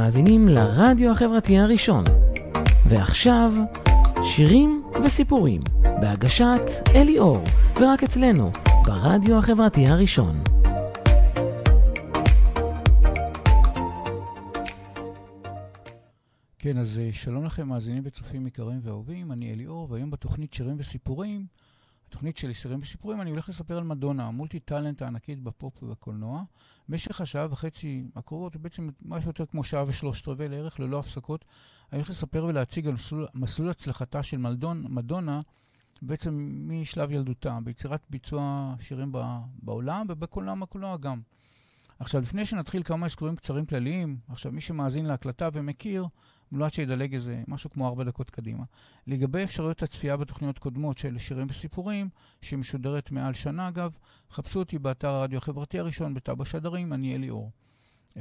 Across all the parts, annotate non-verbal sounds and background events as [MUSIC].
מאזינים לרדיו החברתי הראשון. ועכשיו, שירים וסיפורים, בהגשת אלי אור, ורק אצלנו, ברדיו החברתי הראשון. כן, אז אה, שלום לכם, מאזינים וצופים יקרים ואהובים, אני אלי אור, והיום בתוכנית שירים וסיפורים, התוכנית של שירים וסיפורים, אני הולך לספר על מדונה, המולטי טאלנט הענקית בפופ ובקולנוע. במשך השעה וחצי הקרובות, בעצם משהו יותר כמו שעה ושלושת רבעי לערך, ללא הפסקות, אני הולך לספר ולהציג על מסלול, מסלול הצלחתה של מלדון, מדונה, בעצם משלב ילדותה, ביצירת ביצוע שירים בעולם ובקולנוע הקולנוע גם. עכשיו, לפני שנתחיל כמה אזכורים קצרים כלליים, עכשיו, מי שמאזין להקלטה ומכיר, מולד שידלג איזה משהו כמו ארבע דקות קדימה. לגבי אפשרויות הצפייה בתוכניות קודמות של שירים וסיפורים, שמשודרת מעל שנה אגב, חפשו אותי באתר הרדיו החברתי הראשון, בתא השדרים, אני אלי אור. Uh,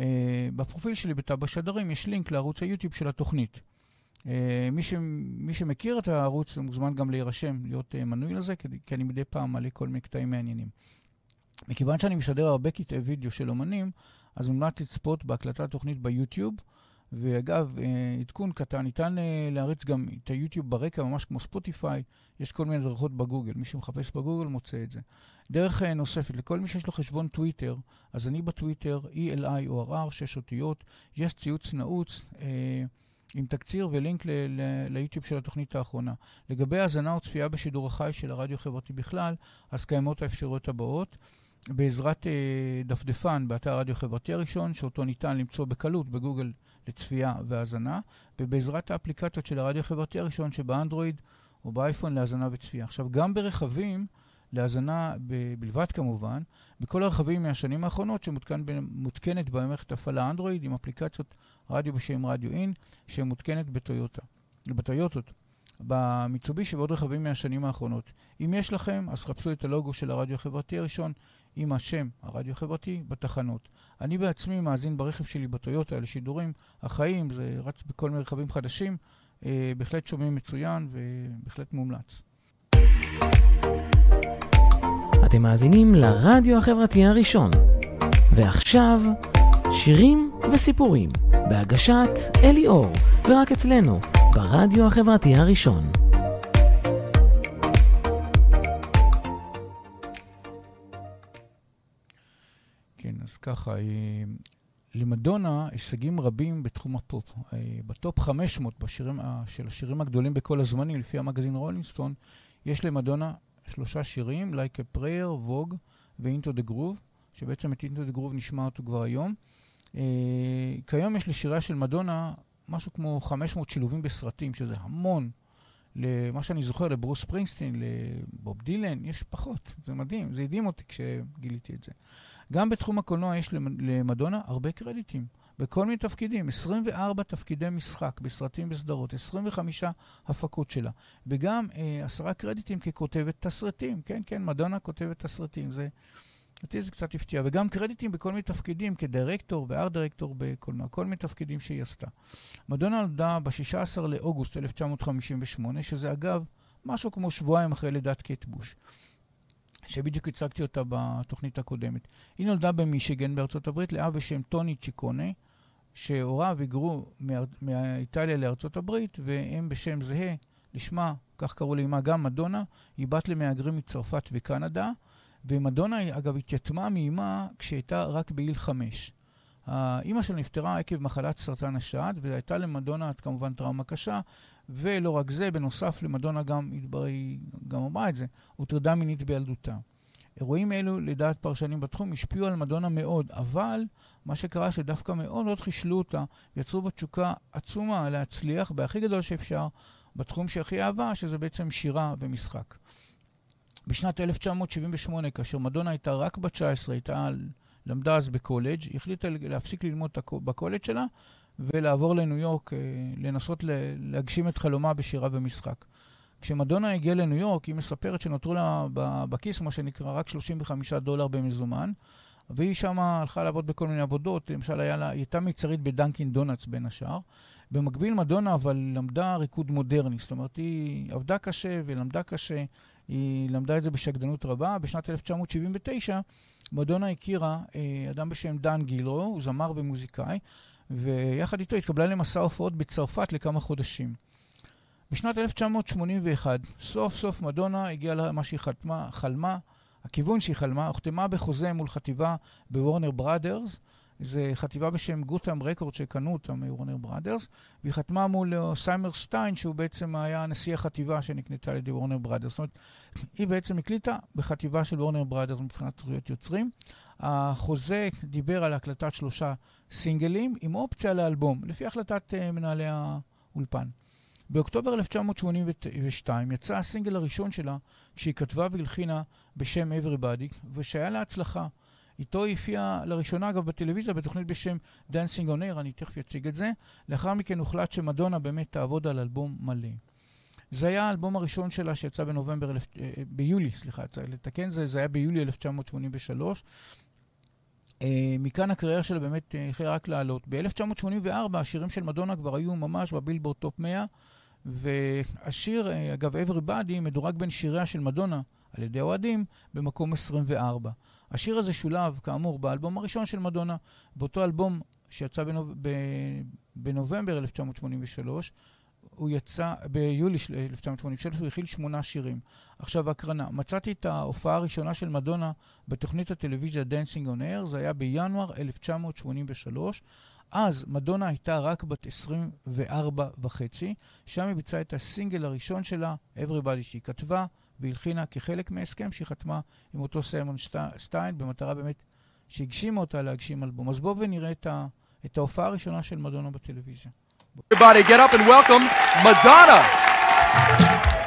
בפרופיל שלי בתא השדרים יש לינק לערוץ היוטיוב של התוכנית. Uh, מי, ש, מי שמכיר את הערוץ מוזמן גם להירשם, להיות uh, מנוי לזה, כי, כי אני מדי פעם מעלה כל מיני קטעים מעניינים. מכיוון שאני משדר הרבה קטעי וידאו של אומנים, אז מומלץ לצפות בהקלטת התוכנית ביוטיוב. ואגב, אה, עדכון קטן, ניתן אה, להריץ גם את היוטיוב ברקע, ממש כמו ספוטיפיי, יש כל מיני דרכות בגוגל, מי שמחפש בגוגל מוצא את זה. דרך אה, נוספת, לכל מי שיש לו חשבון טוויטר, אז אני בטוויטר, ELIORR, שש אותיות, יש ציוץ נעוץ. אה, עם תקציר ולינק ל- ל- ליוטיוב של התוכנית האחרונה. לגבי האזנה או צפייה בשידור החי של הרדיו החברתי בכלל, אז קיימות האפשרויות הבאות. בעזרת דפדפן באתר הרדיו החברתי הראשון, שאותו ניתן למצוא בקלות בגוגל לצפייה והאזנה, ובעזרת האפליקציות של הרדיו החברתי הראשון שבאנדרואיד או באייפון להאזנה וצפייה. עכשיו, גם ברכבים, להאזנה ב- בלבד כמובן, בכל הרכבים מהשנים האחרונות שמותקנת במערכת הפעלה אנדרואיד עם אפליקציות רדיו בשם רדיו אין, שמותקנת בטויוטה, בטויוטות. במיצובישי ועוד רכבים מהשנים האחרונות. אם יש לכם, אז חפשו את הלוגו של הרדיו החברתי הראשון עם השם הרדיו החברתי בתחנות. אני בעצמי מאזין ברכב שלי בטויוטה לשידורים החיים, זה רץ בכל מיני רכבים חדשים, אה, בהחלט שומעים מצוין ובהחלט מומלץ. אתם מאזינים לרדיו החברתי הראשון. ועכשיו, שירים וסיפורים, בהגשת אלי אור, ורק אצלנו, ברדיו החברתי הראשון. אז ככה, אה, למדונה הישגים רבים בתחום הפופ. אה, ב top 500 בשירים, של השירים הגדולים בכל הזמנים, לפי המגזין Rolling Stone, יש למדונה שלושה שירים, Like a Prayer, Vogue ו-Into the Groove, שבעצם את Into the Groove נשמע אותו כבר היום. כיום יש לשיריה של מדונה משהו כמו 500 שילובים בסרטים, שזה המון. למה שאני זוכר, לברוס ספרינגסטין, לבוב דילן, יש פחות. זה מדהים, זה הדהים אותי כשגיליתי את זה. גם בתחום הקולנוע יש למדונה הרבה קרדיטים, בכל מיני תפקידים. 24 תפקידי משחק בסרטים וסדרות, 25 הפקות שלה, וגם אה, עשרה קרדיטים ככותבת תסרטים. כן, כן, מדונה כותבת תסרטים. זה... אותי זה קצת הפתיע, וגם קרדיטים בכל מיני תפקידים, כדירקטור וארט דירקטור בקולנוע, כל מיני תפקידים שהיא עשתה. מדונה נולדה ב-16 לאוגוסט 1958, שזה אגב משהו כמו שבועיים אחרי לידת קייט בוש, שבדיוק הצגתי אותה בתוכנית הקודמת. היא נולדה במישיגן בארצות הברית לאב בשם טוני צ'יקונה, שהוריו היגרו מאיטליה לארצות הברית, והם בשם זהה, לשמה, כך קראו לאמה גם מדונה, היא בת למהגרים מצרפת וקנדה. ומדונה, אגב, התייתמה מאימה כשהייתה רק בגיל חמש. האימא שלה נפטרה עקב מחלת סרטן השד, והייתה למדונה כמובן טראומה קשה, ולא רק זה, בנוסף למדונה גם, היא גם אמרה את זה, הוטרדה מינית בילדותה. אירועים אלו, לדעת פרשנים בתחום, השפיעו על מדונה מאוד, אבל מה שקרה שדווקא מאוד מאוד חישלו אותה, ויצרו בה תשוקה עצומה להצליח, בהכי גדול שאפשר, בתחום שהכי אהבה, שזה בעצם שירה ומשחק. בשנת 1978, כאשר מדונה הייתה רק בת 19, הייתה, למדה אז בקולג', היא החליטה להפסיק ללמוד בקולג' שלה ולעבור לניו יורק, אה, לנסות להגשים את חלומה בשירה ומשחק. כשמדונה הגיעה לניו יורק, היא מספרת שנותרו לה בכיס, מה שנקרא, רק 35 דולר במזומן, והיא שמה הלכה לעבוד בכל מיני עבודות, למשל היה לה, היא הייתה מיצרית בדנקין דונלדס בין השאר. במקביל מדונה אבל למדה ריקוד מודרני, זאת אומרת היא עבדה קשה ולמדה קשה, היא למדה את זה בשקדנות רבה. בשנת 1979 מדונה הכירה אה, אדם בשם דן גילרו, הוא זמר ומוזיקאי, ויחד איתו התקבלה למסע הופעות בצרפת לכמה חודשים. בשנת 1981, סוף סוף מדונה הגיעה למה שהיא חתמה, חלמה, הכיוון שהיא חלמה, הוחתמה בחוזה מול חטיבה בוורנר בראדרס, זה חטיבה בשם גוטם רקורד שקנו אותם מוורנר בראדרס, והיא חתמה מול אה, סיימר סטיין, שהוא בעצם היה נשיא החטיבה שנקנתה על ידי וורנר בראדרס. זאת אומרת, היא בעצם הקליטה בחטיבה של וורנר בראדרס מבחינת זכויות יוצרים. החוזה דיבר על הקלטת שלושה סינגלים עם אופציה לאלבום, לפי החלטת uh, מנהלי האולפן. באוקטובר 1982 יצא הסינגל הראשון שלה, כשהיא כתבה והלחינה בשם Everybody, ושהיה לה הצלחה. איתו היא הופיעה לראשונה, אגב, בטלוויזיה, בתוכנית בשם Dancing on Air, אני תכף אציג את זה. לאחר מכן הוחלט שמדונה באמת תעבוד על אלבום מלא. זה היה האלבום הראשון שלה שיצא בנובמבר, אה, ביולי, סליחה, צריך לתקן זה, זה היה ביולי 1983. אה, מכאן הקריירה שלה באמת אה, החלה רק לעלות. ב-1984 השירים של מדונה כבר היו ממש ב Billboard top 100, והשיר, אגב, Everybody, מדורג בין שיריה של מדונה על ידי האוהדים במקום 24. השיר הזה שולב, כאמור, באלבום הראשון של מדונה, באותו אלבום שיצא בנוב... בנובמבר 1983, הוא יצא, ביולי 1983 הוא הכיל שמונה שירים. עכשיו הקרנה, מצאתי את ההופעה הראשונה של מדונה בתוכנית הטלוויזיה Dancing on Air, זה היה בינואר 1983. אז מדונה הייתה רק בת 24 וחצי, שם היא ביצעה את הסינגל הראשון שלה, Everybody, שהיא כתבה והלחינה כחלק מהסכם שהיא חתמה עם אותו סיימון סטיין, במטרה באמת שהגשימה אותה להגשים אלבום. אז בואו ונראה את, ה, את ההופעה הראשונה של מדונה בטלוויזיה. Everybody get up and welcome Madonna!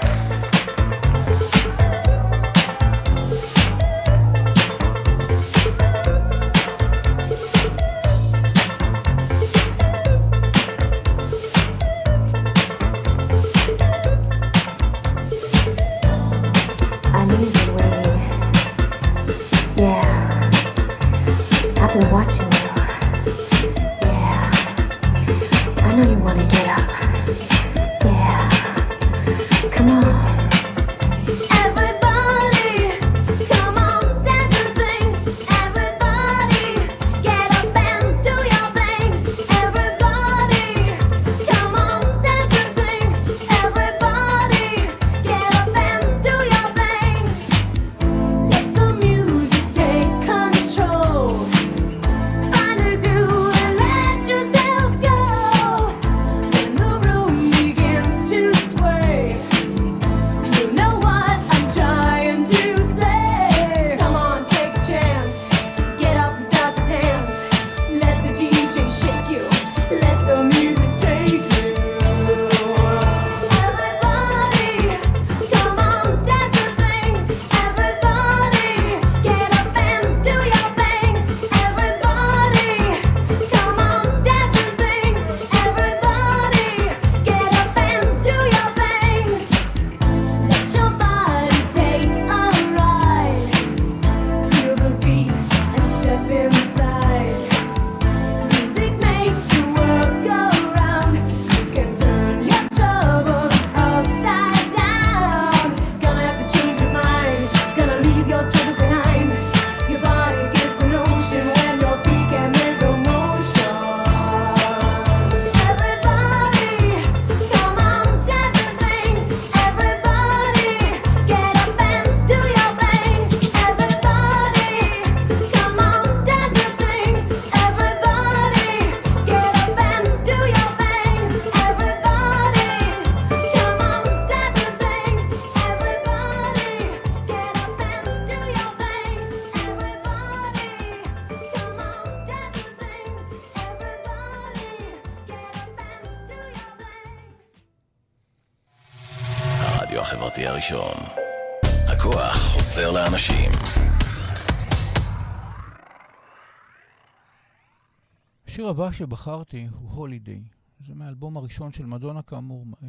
הבא שבחרתי הוא הולידיי. זה מהאלבום הראשון של מדונה, כאמור, אה,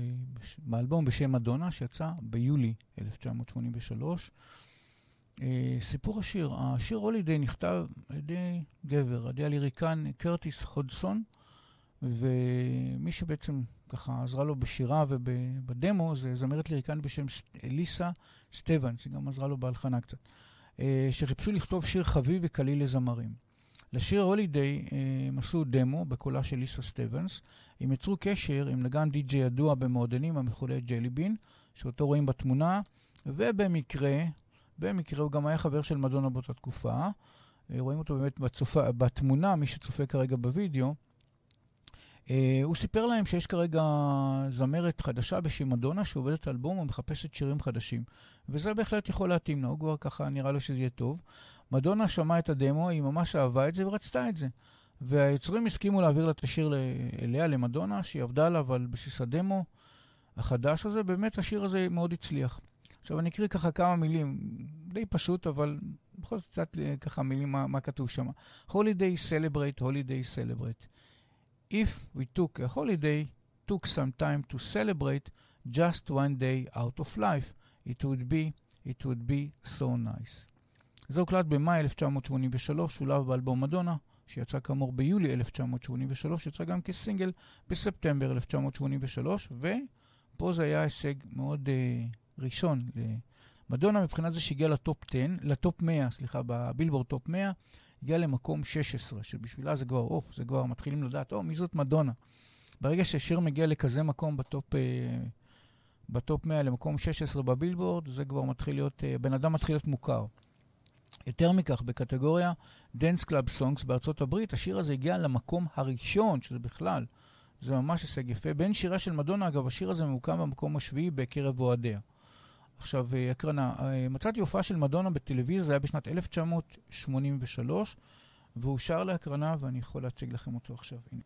מאלבום בשם מדונה, שיצא ביולי 1983. אה, סיפור השיר, השיר הולידיי נכתב על ידי גבר, על ידי הליריקן קרטיס הודסון, ומי שבעצם ככה עזרה לו בשירה ובדמו זה זמרת ליריקן בשם אליסה סטבן, שגם עזרה לו בהלחנה קצת, אה, שחיפשו לכתוב שיר חביב וקליל לזמרים. לשיר הולידיי הם עשו דמו בקולה של ליסה סטבנס. הם יצרו קשר עם נגן די-ג'יי ידוע במועדנים המכונה ג'לי בין, שאותו רואים בתמונה, ובמקרה, במקרה הוא גם היה חבר של מדונה באותה תקופה. אה, רואים אותו באמת בצופה, בתמונה, מי שצופה כרגע בווידאו. Uh, הוא סיפר להם שיש כרגע זמרת חדשה בשם מדונה שעובדת אלבום ומחפשת שירים חדשים. וזה בהחלט יכול להתאים לה, הוא כבר ככה נראה לו שזה יהיה טוב. מדונה שמעה את הדמו, היא ממש אהבה את זה ורצתה את זה. והיוצרים הסכימו להעביר לה את השיר אליה, למדונה, שהיא עבדה עליו על בסיס הדמו החדש הזה. באמת השיר הזה מאוד הצליח. עכשיו אני אקריא ככה כמה מילים, די פשוט, אבל בכל זאת קצת אה, ככה מילים מה, מה כתוב שם. holiday celebrate, holiday celebrate. If we took a holiday, took some time to celebrate just one day out of life, it would be, it would be so nice. זה הוקלט במאי 1983, שולב באלבום מדונה, שיצא כאמור ביולי 1983, יצא גם כסינגל בספטמבר 1983, ופה זה היה הישג מאוד אה, ראשון למדונה, מבחינת זה שהגיע ל top 10, ל top 100, סליחה, ב Billboard top 100, הגיע למקום 16, שבשבילה זה כבר, או, זה כבר מתחילים לדעת, או, מי זאת מדונה? ברגע ששיר מגיע לכזה מקום ב top, אה, בטופ 100, למקום 16 בבילבורד, זה כבר מתחיל להיות, אה, בן אדם מתחיל להיות מוכר. יותר מכך, בקטגוריה Dance Club Songs בארצות הברית, השיר הזה הגיע למקום הראשון, שזה בכלל, זה ממש הישג יפה. בין שירה של מדונה, אגב, השיר הזה ממוקם במקום השביעי בקרב אוהדיה. עכשיו, אה, הקרנה. אה, מצאתי הופעה של מדונה בטלוויזיה, זה היה בשנת 1983, והוא שר להקרנה, ואני יכול להציג לכם אותו עכשיו. הנה.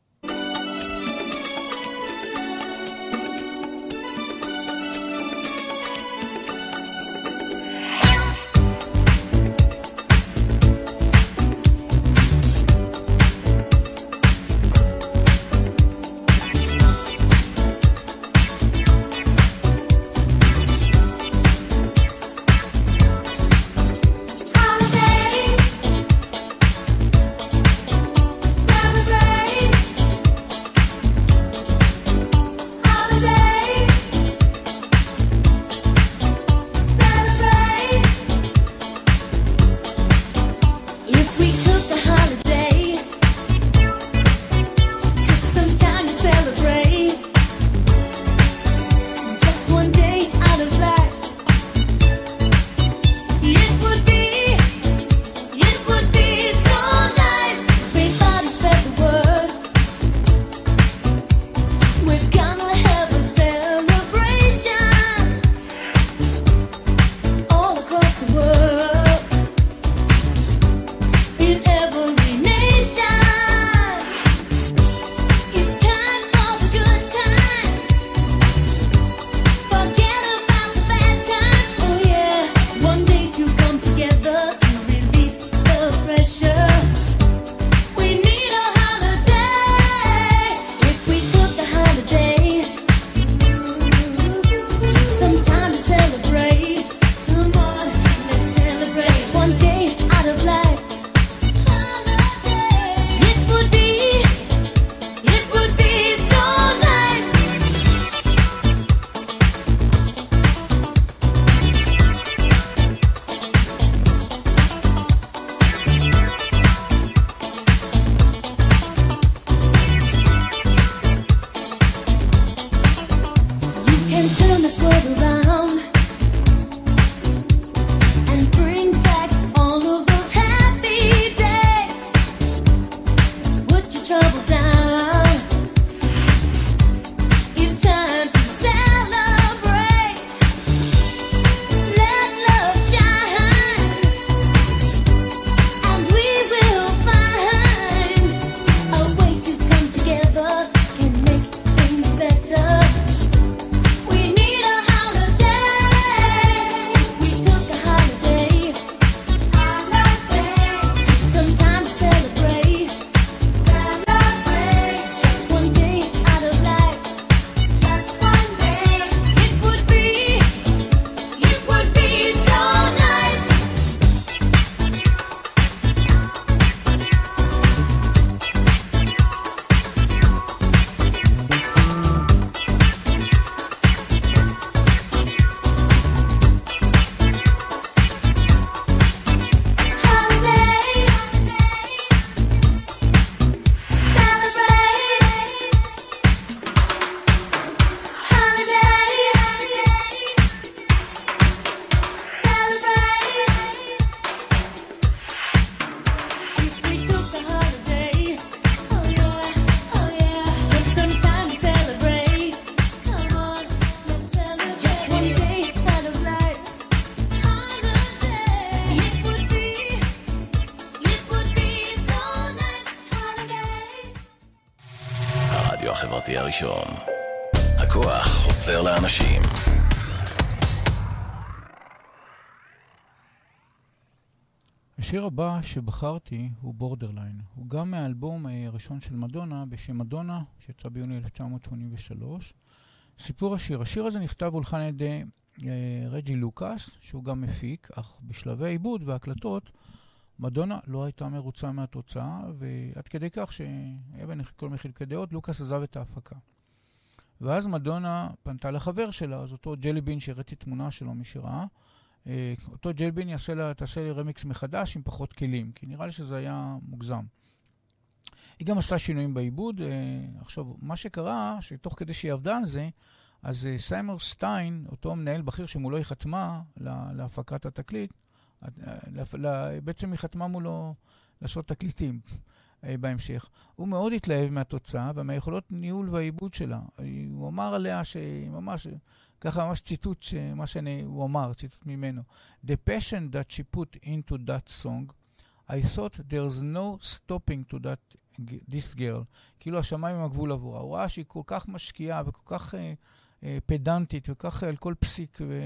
השיר הבא שבחרתי הוא בורדרליין. הוא גם מהאלבום הראשון של מדונה בשם מדונה, שיצא ביוני 1983. סיפור השיר, השיר הזה נכתב והולחן על ידי אה, רג'י לוקאס, שהוא גם מפיק, אך בשלבי עיבוד והקלטות, מדונה לא הייתה מרוצה מהתוצאה, ועד כדי כך שהיה בין כל מיני חילקי דעות, לוקאס עזב את ההפקה. ואז מדונה פנתה לחבר שלה, אז אותו ג'לי בין שהראיתי תמונה שלו משירה, אה, אותו ג'לי בין יעשה לה, תעשה לי רמיקס מחדש עם פחות כלים, כי נראה לי שזה היה מוגזם. היא גם עשתה שינויים בעיבוד. אה, עכשיו, מה שקרה, שתוך כדי שהיא עבדה על זה, אז אה, סיימר סטיין, אותו מנהל בכיר שמולו היא חתמה להפקת התקליט, בעצם היא חתמה מולו לעשות תקליטים בהמשך. הוא מאוד התלהב מהתוצאה ומהיכולות ניהול והעיבוד שלה. הוא אמר עליה שממש, ככה ממש ציטוט, מה שהוא אמר, ציטוט ממנו. The passion that she put into that song, I thought there's no stopping to that this girl. כאילו השמיים הם הגבול עבורה. הוא ראה שהיא כל כך משקיעה וכל כך uh, uh, פדנטית וכל כך על כל פסיק. ו...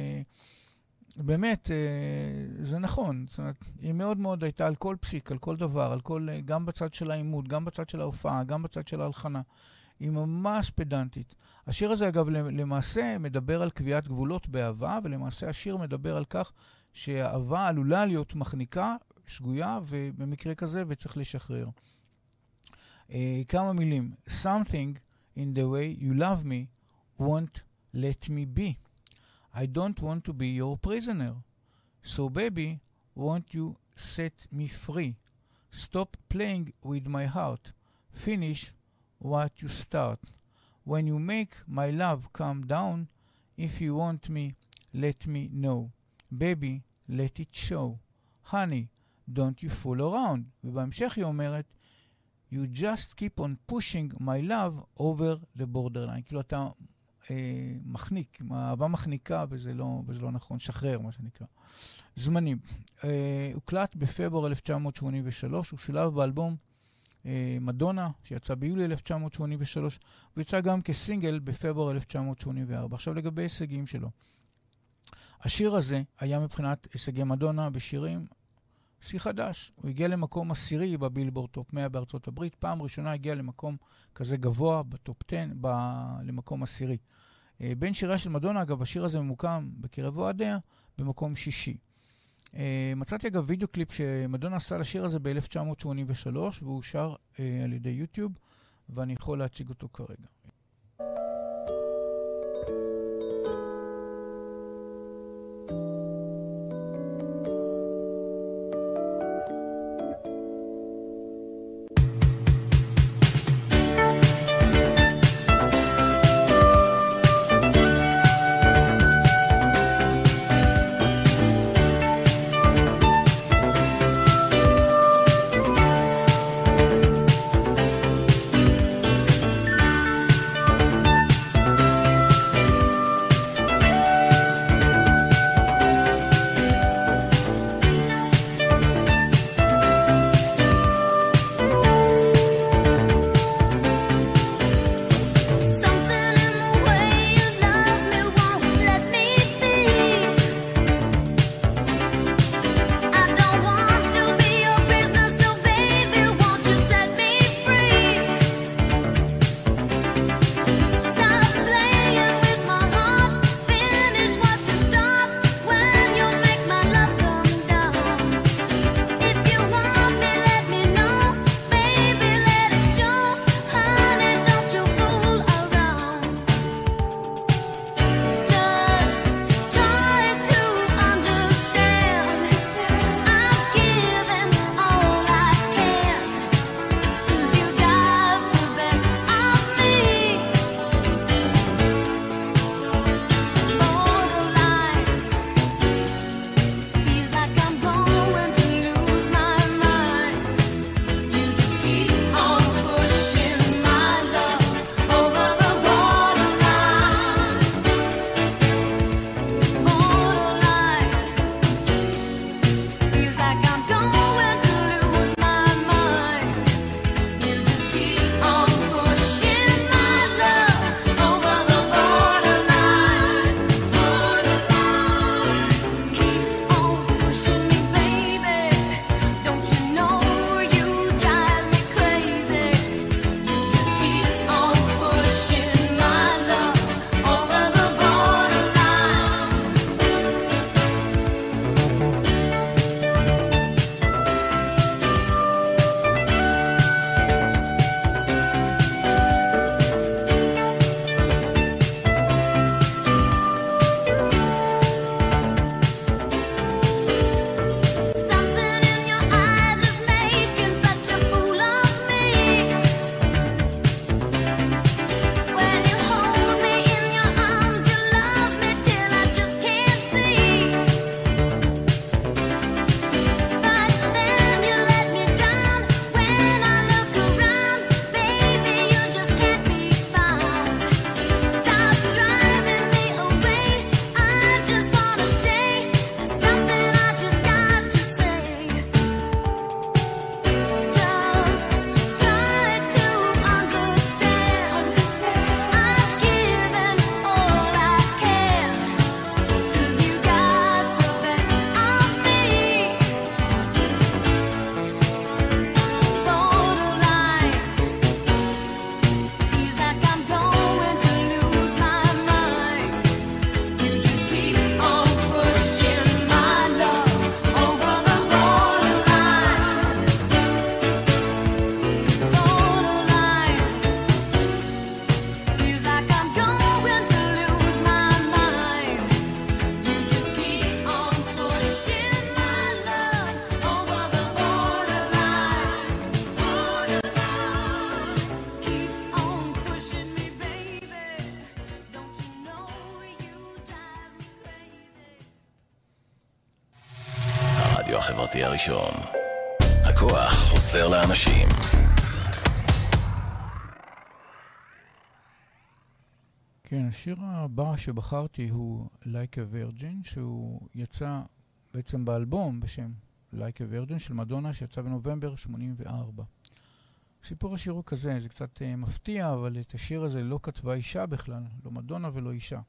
באמת, uh, זה נכון. זאת אומרת, היא מאוד מאוד הייתה על כל פסיק, על כל דבר, על כל, uh, גם בצד של העימות, גם בצד של ההופעה, גם בצד של ההלחנה. היא ממש פדנטית. השיר הזה, אגב, למעשה מדבר על קביעת גבולות באהבה, ולמעשה השיר מדבר על כך שאהבה עלולה להיות מחניקה, שגויה, ובמקרה כזה, וצריך לשחרר. Uh, כמה מילים. Something in the way you love me won't let me be. I don't want to be your prisoner. So baby, won't you set me free? Stop playing with my heart. Finish what you start. When you make my love come down, if you want me, let me know. Baby, let it show. Honey, don't you fool around. ובהמשך היא אומרת, you just keep on pushing my love over the borderline. כאילו אתה אה, מחניק, אהבה מחניקה וזה לא, וזה לא נכון, שחרר מה שנקרא. זמנים. אה, הוקלט בפברואר 1983, הוא שולב באלבום אה, מדונה, שיצא ביולי 1983, ויצא גם כסינגל בפברואר 1984. עכשיו לגבי הישגים שלו. השיר הזה היה מבחינת הישגי מדונה בשירים שיא חדש. הוא הגיע למקום עשירי ב Billboard top 100 בארצות הברית. פעם ראשונה הגיע למקום כזה גבוה ב top 10, ב... למקום עשירי. אה, בין שיריה של מדונה, אגב, השיר הזה ממוקם בקרב אוהדיה במקום שישי. אה, מצאתי אגב וידאו קליפ שמדונה עשה לשיר הזה ב-1983, והוא שר אה, על ידי יוטיוב, ואני יכול להציג אותו כרגע. השיר הבא שבחרתי הוא Like a Virgin, שהוא יצא בעצם באלבום בשם Like a Virgin של מדונה, שיצא בנובמבר 84. סיפור השיר הוא כזה, זה קצת אה, מפתיע, אבל את השיר הזה לא כתבה אישה בכלל, לא מדונה ולא אישה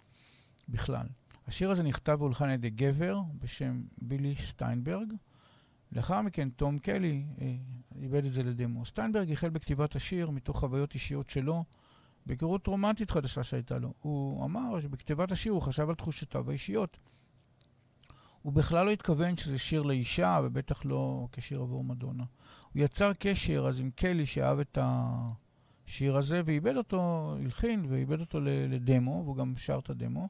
בכלל. השיר הזה נכתב והולחן על ידי גבר בשם בילי סטיינברג. לאחר מכן תום קלי אה, עיבד את זה לדמו. סטיינברג החל בכתיבת השיר מתוך חוויות אישיות שלו, בהיכרות רומנטית חדשה שהייתה לו. הוא אמר שבכתיבת השיר הוא חשב על תחושותיו האישיות. הוא בכלל לא התכוון שזה שיר לאישה, ובטח לא כשיר עבור מדונה. הוא יצר קשר אז עם קלי שאהב את השיר הזה, ואיבד אותו, הלחין ואיבד אותו לדמו, והוא גם שר את הדמו.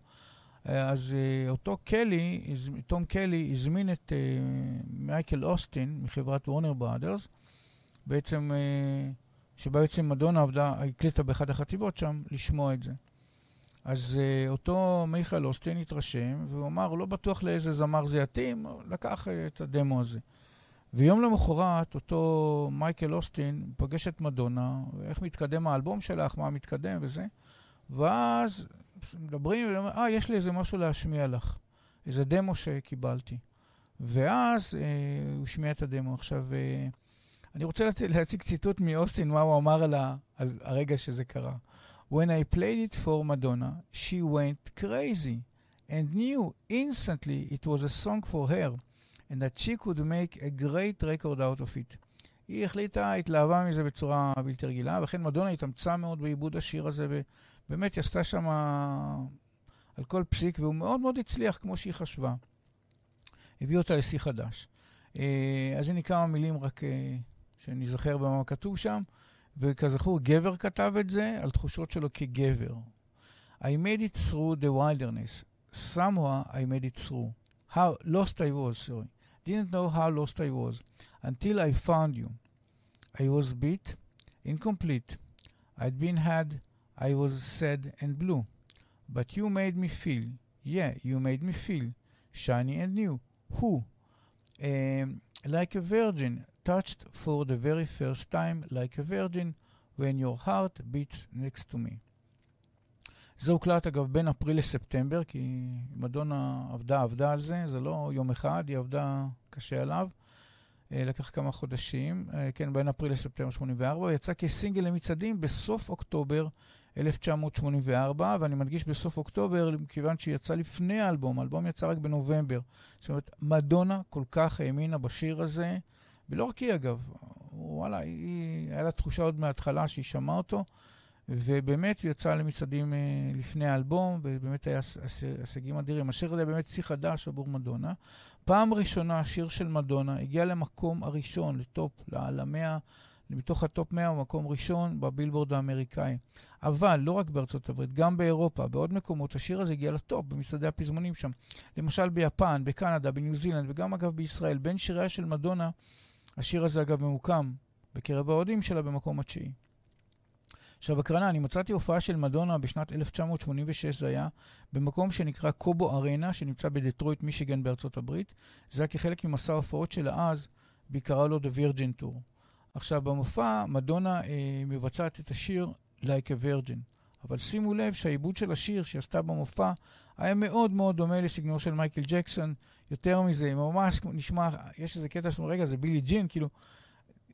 אז uh, אותו קלי, תום קלי, הזמין את uh, מייקל אוסטין מחברת וורנר בראדרס, בעצם, uh, שבה בעצם מדונה עבדה, הקליטה באחת החטיבות שם, לשמוע את זה. אז uh, אותו מייקל אוסטין התרשם, והוא אמר, לא בטוח לאיזה זמר זה יתאים, לקח uh, את הדמו הזה. ויום למחרת, אותו מייקל אוסטין פגש את מדונה, איך מתקדם האלבום שלך, מה מתקדם וזה, ואז מדברים, אה, יש לי איזה משהו להשמיע לך, איזה דמו שקיבלתי. ואז אה, הוא השמיע את הדמו. עכשיו, אה, אני רוצה להציג, ציטוט מאוסטין, מה הוא אמר על, ה, על הרגע שזה קרה. When I played it for Madonna, she went crazy and knew instantly it was a song for her and that she could make a great record out of it. היא החליטה, התלהבה מזה בצורה בלתי רגילה, וכן מדונה התאמצה מאוד בעיבוד השיר הזה, באמת, היא עשתה שם על כל פסיק, והוא מאוד מאוד הצליח כמו שהיא חשבה. הביא אותה לשיא חדש. אה, אז הנה כמה מילים רק אה, שנזכר במה כתוב שם, וכזכור, גבר כתב את זה על תחושות שלו כגבר. I made it through the wilderness. Somehow I made it through. How lost I was, sorry. Didn't know how lost I was until I found you. I was beat, incomplete. I'd been had I was sad and blue. But you made me feel, yeah, you made me feel shiny and new. Who? Um, like a virgin, touched for the very first time like a virgin, when your heart beats next to me. זה הוקלט אגב בין אפריל לספטמבר, כי מדונה עבדה, עבדה על זה, זה לא יום אחד, היא עבדה קשה עליו. לקח כמה חודשים, כן, בין אפריל לספטמבר 84, יצא כסינגל למצעדים בסוף אוקטובר 1984, ואני מדגיש בסוף אוקטובר, מכיוון שיצא לפני האלבום, האלבום יצא רק בנובמבר. זאת אומרת, מדונה כל כך האמינה בשיר הזה, ולא רק היא אגב, וואלה, היא, היה לה תחושה עוד מההתחלה שהיא שמעה אותו, ובאמת הוא יצא למצעדים אה, לפני האלבום, ובאמת היה הישגים אדירים. השיר הזה באמת שיא חדש עבור מדונה. פעם ראשונה השיר של מדונה הגיע למקום הראשון, לטופ, למאה. מתוך הטופ 100 הוא מקום ראשון בבילבורד האמריקאי. אבל לא רק בארצות הברית, גם באירופה, בעוד מקומות, השיר הזה הגיע לטופ במצעדי הפזמונים שם. למשל ביפן, בקנדה, בניו זילנד, וגם אגב בישראל. בין שיריה של מדונה, השיר הזה אגב ממוקם בקרב האוהדים שלה במקום התשיעי. עכשיו, הקרנה, אני מצאתי הופעה של מדונה בשנת 1986, זה היה במקום שנקרא קובו ארנה, שנמצא בדטרויט, מישיגן בארצות הברית. זה היה כחלק ממסע ההופעות שלה אז, בעיקרה לו The Virgin Tour. עכשיו, במופע מדונה אה, מבצעת את השיר Like a Virgin, אבל שימו לב שהעיבוד של השיר שהיא עשתה במופע היה מאוד מאוד דומה לסגנון של מייקל ג'קסון. יותר מזה, ממש נשמע, יש איזה קטע שאומרים, רגע, זה בילי ג'ין, כאילו,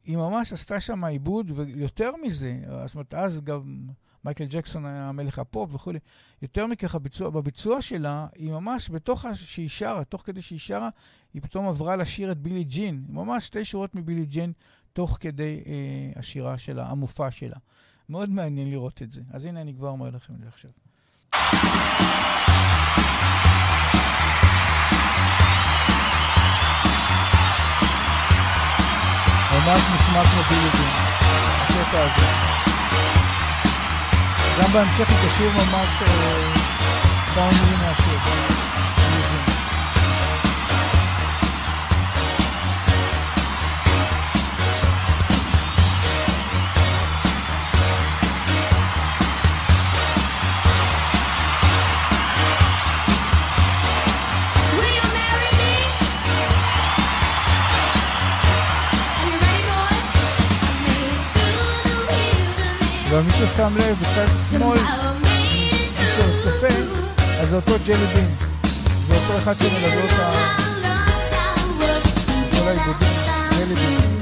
היא ממש עשתה שם עיבוד, ויותר מזה, זאת אומרת, אז גם מייקל ג'קסון היה מלך הפופ וכולי. יותר מכך, הביצוע, בביצוע שלה, היא ממש, בתוך שהיא שרה, תוך כדי שהיא שרה, היא פתאום עברה לשיר את בילי ג'ין. ממש שתי שורות מבילי ג'ין תוך כדי אה, השירה שלה, המופע שלה. מאוד מעניין לראות את זה. אז הנה אני כבר אומר לכם את זה עכשיו. ממש נשמע כמו בילדים, הקטע הזה. גם בהמשך היא תשאיר ממש אה, כמה מילים מהשיר. ששם לב, בצד שמאל, מי שצופה, אז זה אותו ג'לי בין. זה אותו אחד שמלווה אותה, כל העיבודים, ג'לי בין.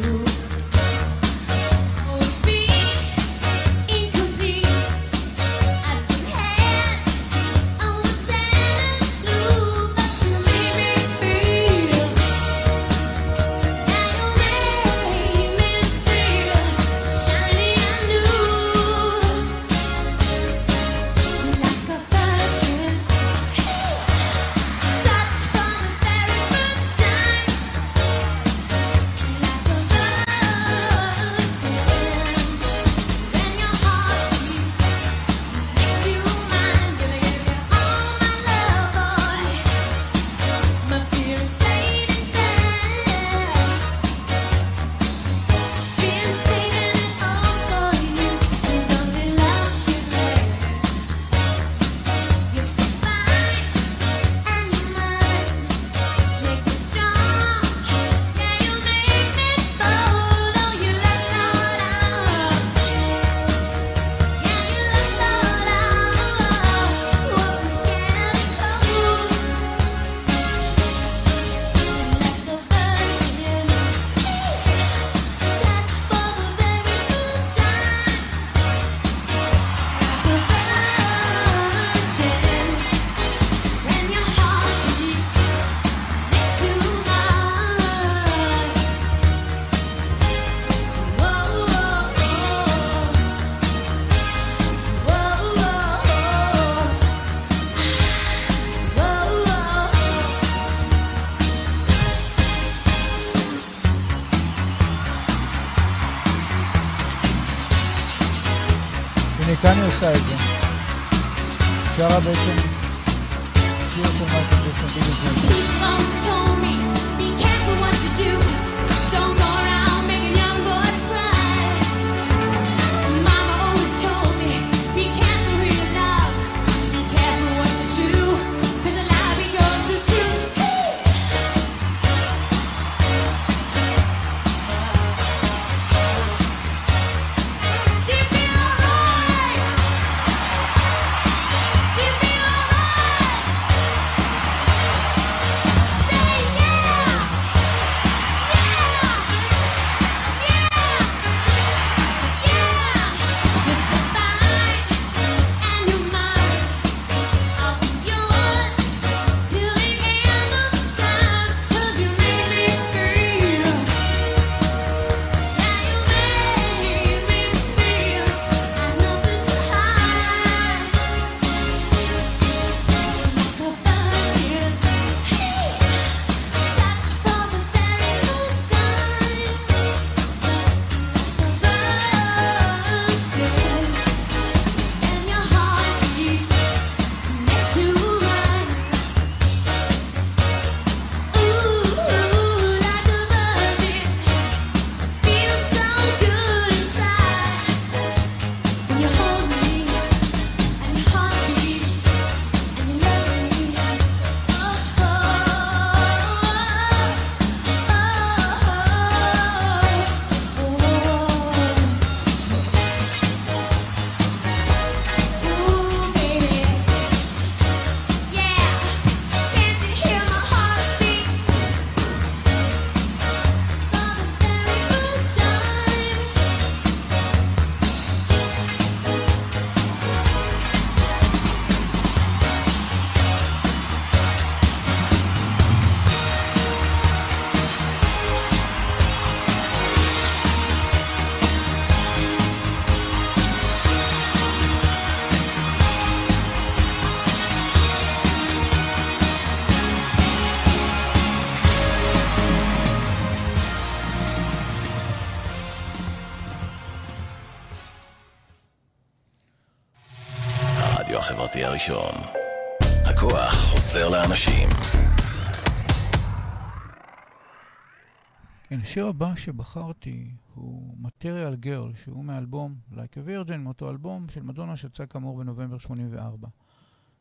השיר הבא שבחרתי הוא Material Girl, שהוא מאלבום Like a Virgin, מאותו אלבום של מדונה שיצא כאמור בנובמבר 84.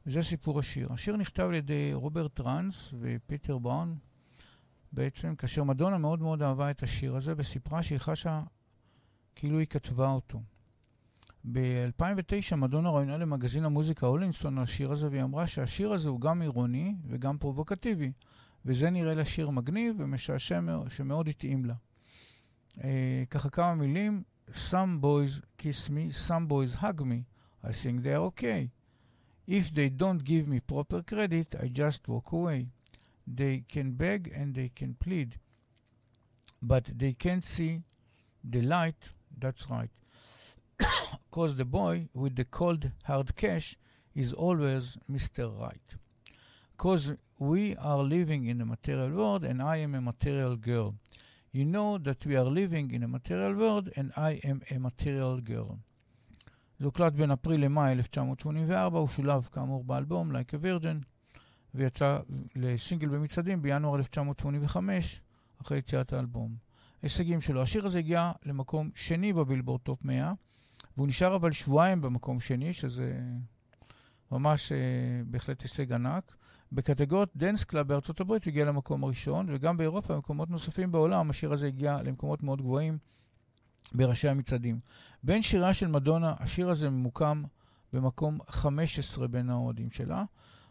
וזה סיפור השיר. השיר נכתב על ידי רוברט טראנס ופיטר בראון, בעצם כאשר מדונה מאוד מאוד אהבה את השיר הזה וסיפרה שהיא חשה כאילו היא כתבה אותו. ב-2009 מדונה ראיינה למגזין המוזיקה הולינסטון על השיר הזה, והיא אמרה שהשיר הזה הוא גם אירוני וגם פרובוקטיבי, וזה נראה לה שיר מגניב ומשעשע שמאוד התאים לה. אה, ככה כמה מילים, Some boys kiss me, some boys hug me. I think they are okay. If they don't give me proper credit, I just walk away. They can beg and they can plead, but they can't see the light. That's right. Because [COUGHS] the boy with the cold hard cash is always Mr. Right. Because we are living in a material world and I am a material girl. You know that we are living in a material world and I am a material girl. זה הוקלט בין אפריל למאי 1984, הוא שולב כאמור באלבום Like a Virgin, ויצא לסינגל במצעדים בינואר 1985, אחרי יציאת האלבום. הישגים שלו, השיר הזה הגיע למקום שני בבילבורד טופ 100, והוא נשאר אבל שבועיים במקום שני, שזה ממש אה, בהחלט הישג ענק. בקטגוריות Dance Club בארצות הברית הוא הגיע למקום הראשון, וגם באירופה ובמקומות נוספים בעולם השיר הזה הגיע למקומות מאוד גבוהים בראשי המצעדים. בין שיריה של מדונה, השיר הזה ממוקם במקום 15 בין האוהדים שלה.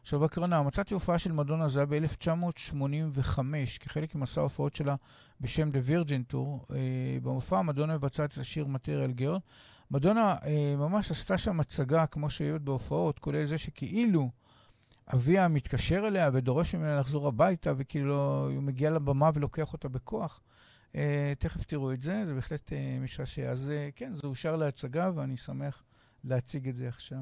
עכשיו הקרנה, מצאתי הופעה של מדונה, זה היה ב-1985, כחלק ממסע ההופעות שלה בשם The Virgin Tour. אה, במופע מדונה מבצעת את השיר Material Girl. מדונה אה, ממש עשתה שם הצגה, כמו שהיו בהופעות, כולל זה שכאילו אביה מתקשר אליה ודורש ממנה לחזור הביתה, וכאילו הוא מגיע לבמה ולוקח אותה בכוח. אה, תכף תראו את זה, זה בהחלט אה, משעשע. אז אה, כן, זה אושר להצגה, ואני שמח להציג את זה עכשיו.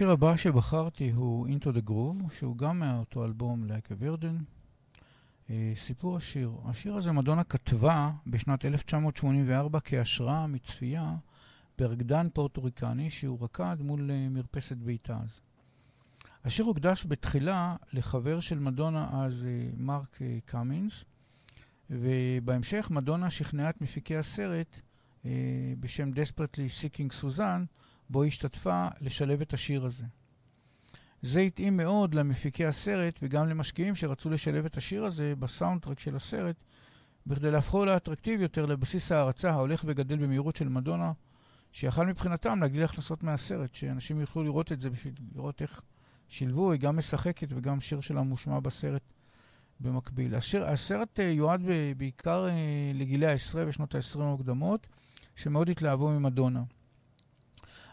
השיר הבא שבחרתי הוא Into the Groove, שהוא גם מאותו אלבום Like a Virgin. Uh, סיפור השיר. השיר הזה מדונה כתבה בשנת 1984 כהשראה מצפייה ברקדן פורטוריקני שהוא רקד מול uh, מרפסת ביתה אז. השיר הוקדש בתחילה לחבר של מדונה אז uh, מרק קאמינס, ובהמשך מדונה שכנעה את מפיקי הסרט בשם Desperately Seeking Suzanne בו השתתפה לשלב את השיר הזה. זה התאים מאוד למפיקי הסרט וגם למשקיעים שרצו לשלב את השיר הזה בסאונדטרק של הסרט, בכדי להפכו לאטרקטיבי יותר לבסיס ההערצה ההולך וגדל במהירות של מדונה, שיכל מבחינתם להגדיל הכנסות מהסרט, שאנשים יוכלו לראות את זה בשביל לראות איך שילבו, היא גם משחקת וגם שיר שלה מושמע בסרט במקביל. השיר, הסרט uh, יועד בעיקר uh, לגילי העשרה ושנות העשרים המוקדמות, שמאוד התלהבו ממדונה.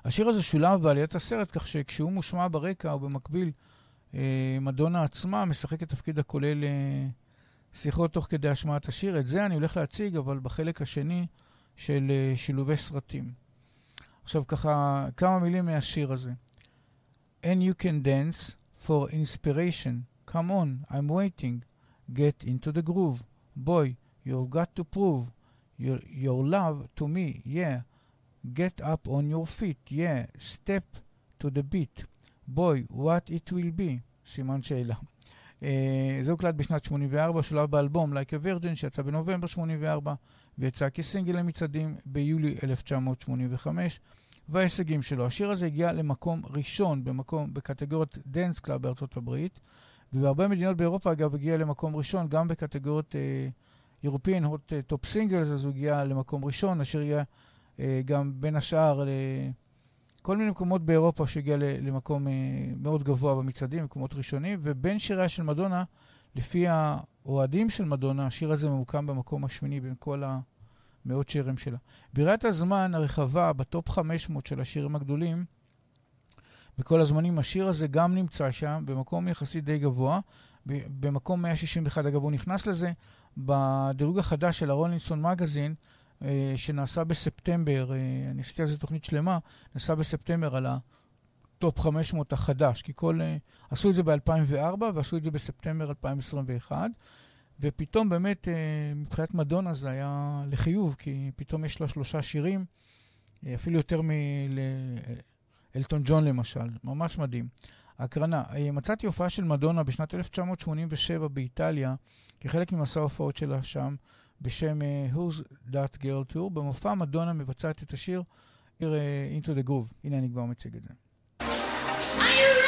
השיר הזה שולב בעליית הסרט, כך שכשהוא מושמע ברקע או במקביל, אה, מדונה עצמה משחקת תפקיד הכולל אה, שיחות תוך כדי השמעת השיר. את זה אני הולך להציג, אבל בחלק השני של אה, שילובי סרטים. עכשיו ככה, כמה מילים מהשיר הזה. And you can dance for inspiration. Come on, I'm waiting. Get into the groove. Boy, you've got to prove your, your love to me, yeah. Get up on your feet, yeah, step to the beat. Boy, what it will be? סימן שאלה. אה, זה הוקלט בשנת 84, שולב באלבום Like a Virgin, שיצא בנובמבר 84, ויצא כסינגל למצעדים ביולי 1985, וההישגים שלו. השיר הזה הגיע למקום ראשון במקום, בקטגוריית Dance Club בארצות הברית, ובהרבה מדינות באירופה, אגב, הגיע למקום ראשון, גם בקטגוריית European Hot Top Singles, אז הוא הגיע למקום ראשון, השיר הגיע... אה, גם בין השאר לכל מיני מקומות באירופה שהגיע למקום אה, מאוד גבוה במצעדים, מקומות ראשונים, ובין שיריה של מדונה, לפי האוהדים של מדונה, השיר הזה ממוקם במקום השמיני בין כל המאות שירים שלה. בירת הזמן הרחבה בטופ 500 של השירים הגדולים, בכל הזמנים, השיר הזה גם נמצא שם, במקום יחסית די גבוה. במקום 161, אגב, הוא נכנס לזה בדירוג החדש של ה Rolling Stone מגזין, אה, שנעשה בספטמבר, אה, אני עשיתי על זה תוכנית שלמה, נעשה בספטמבר על הטופ 500 החדש, כי כל... אה, עשו את זה ב-2004 ועשו את זה בספטמבר 2021, ופתאום באמת מבחינת מדונה זה היה לחיוב, כי פתאום יש לה שלושה שירים, אפילו יותר מאלטון ג'ון למשל, ממש מדהים. הקרנה, מצאתי הופעה של מדונה בשנת 1987 באיטליה, כחלק ממסע ההופעות שלה שם. בשם uh, Who's That Girl Tour. במופע מדונה מבצעת את השיר uh, Into the Groove. הנה אני כבר מציג את זה. החברתי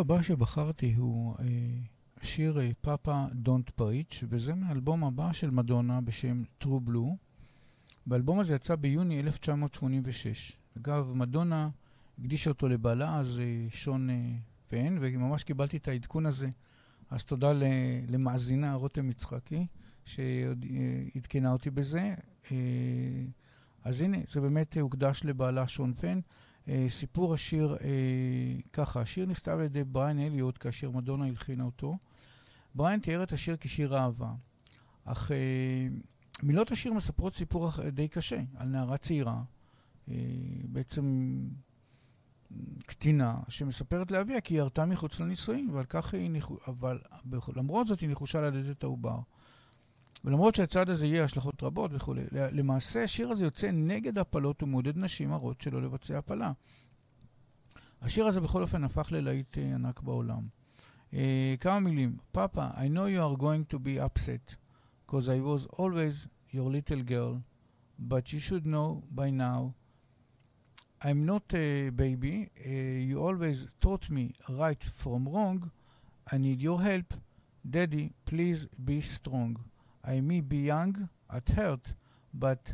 הבא שבחרתי הוא אה, השיר פאפה דונט פריץ', וזה מהאלבום הבא של מדונה בשם True Blue. באלבום הזה יצא ביוני 1986. אגב, מדונה הקדישה אותו לבעלה, אז אה, שון אה, פן, וממש קיבלתי את העדכון הזה. אז תודה למאזינה רותם יצחקי, שעדכנה אותי בזה. אה, אז הנה, זה באמת הוקדש לבעלה שון פן. סיפור השיר, ככה, השיר נכתב על ידי בריין אליוט כאשר מדונה הלחינה אותו. בריין תיאר את השיר כשיר אהבה, אך מילות השיר מספרות סיפור די קשה על נערה צעירה, בעצם קטינה שמספרת לאביה כי היא ירתה מחוץ לנישואים, ועל כך היא, ניחו... אבל למרות זאת היא נחושה ללדת את העובר. ולמרות שהצעד הזה יהיה השלכות רבות וכולי, למעשה השיר הזה יוצא נגד הפלות ומעודד נשים הרות שלא לבצע הפלה. השיר הזה בכל אופן הפך ללהיט uh, ענק בעולם. Uh, כמה מילים. פאפה, I know you are going to be upset, because I was always your little girl, but you should know by now I'm not a baby. Uh, you always taught me right from wrong. I need your help. Daddy, please be strong. I may be young at heart, but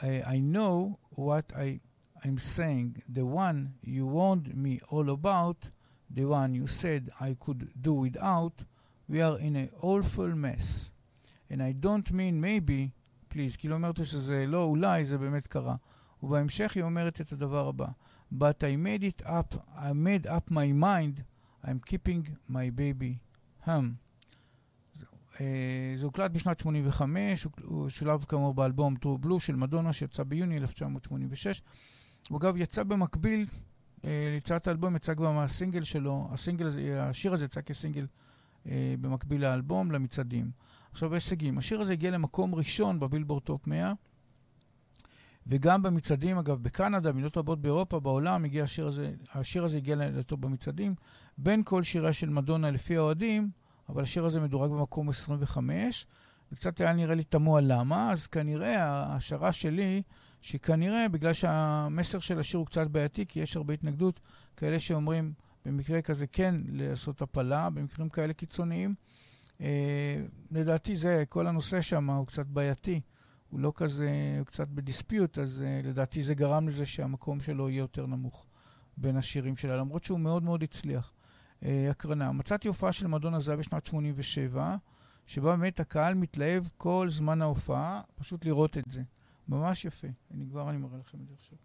I, I know what I, I'm saying. The one you warned me all about, the one you said I could do without, we are in an awful mess. And I don't mean maybe, please, כאילו אומרת שזה לא אולי, זה באמת קרה. ובהמשך היא אומרת את הדבר הבא: But I made it up, I made up my mind, I'm keeping my baby home. זה הוקלט בשנת 85, הוא שולב כאמור באלבום True Blue של מדונה שיצא ביוני 1986. הוא אגב יצא במקביל ליצירת האלבום, יצא כבר מהסינגל שלו, הסינגל השיר הזה יצא כסינגל במקביל לאלבום, למצעדים. עכשיו הישגים, השיר הזה הגיע למקום ראשון בבילבורד טופ 100, וגם במצעדים, אגב, בקנדה, במדינות רבות באירופה, בעולם, הגיע השיר הזה, השיר הזה הגיע לטופ במצעדים. בין כל שיריה של מדונה לפי האוהדים, אבל השיר הזה מדורג במקום 25, וקצת היה נראה לי תמוה למה, אז כנראה ההשערה שלי, שכנראה בגלל שהמסר של השיר הוא קצת בעייתי, כי יש הרבה התנגדות, כאלה שאומרים במקרה כזה כן לעשות הפלה, במקרים כאלה קיצוניים. אה, לדעתי זה, כל הנושא שם הוא קצת בעייתי. הוא לא כזה, הוא קצת בדיספיוט, אז uh, לדעתי זה גרם לזה שהמקום שלו יהיה יותר נמוך בין השירים שלה, למרות שהוא מאוד מאוד הצליח. Uh, הקרנה. מצאתי הופעה של מדונה זה בשנת 87, שבה באמת הקהל מתלהב כל זמן ההופעה, פשוט לראות את זה. ממש יפה. אני כבר אני מראה לכם את זה עכשיו.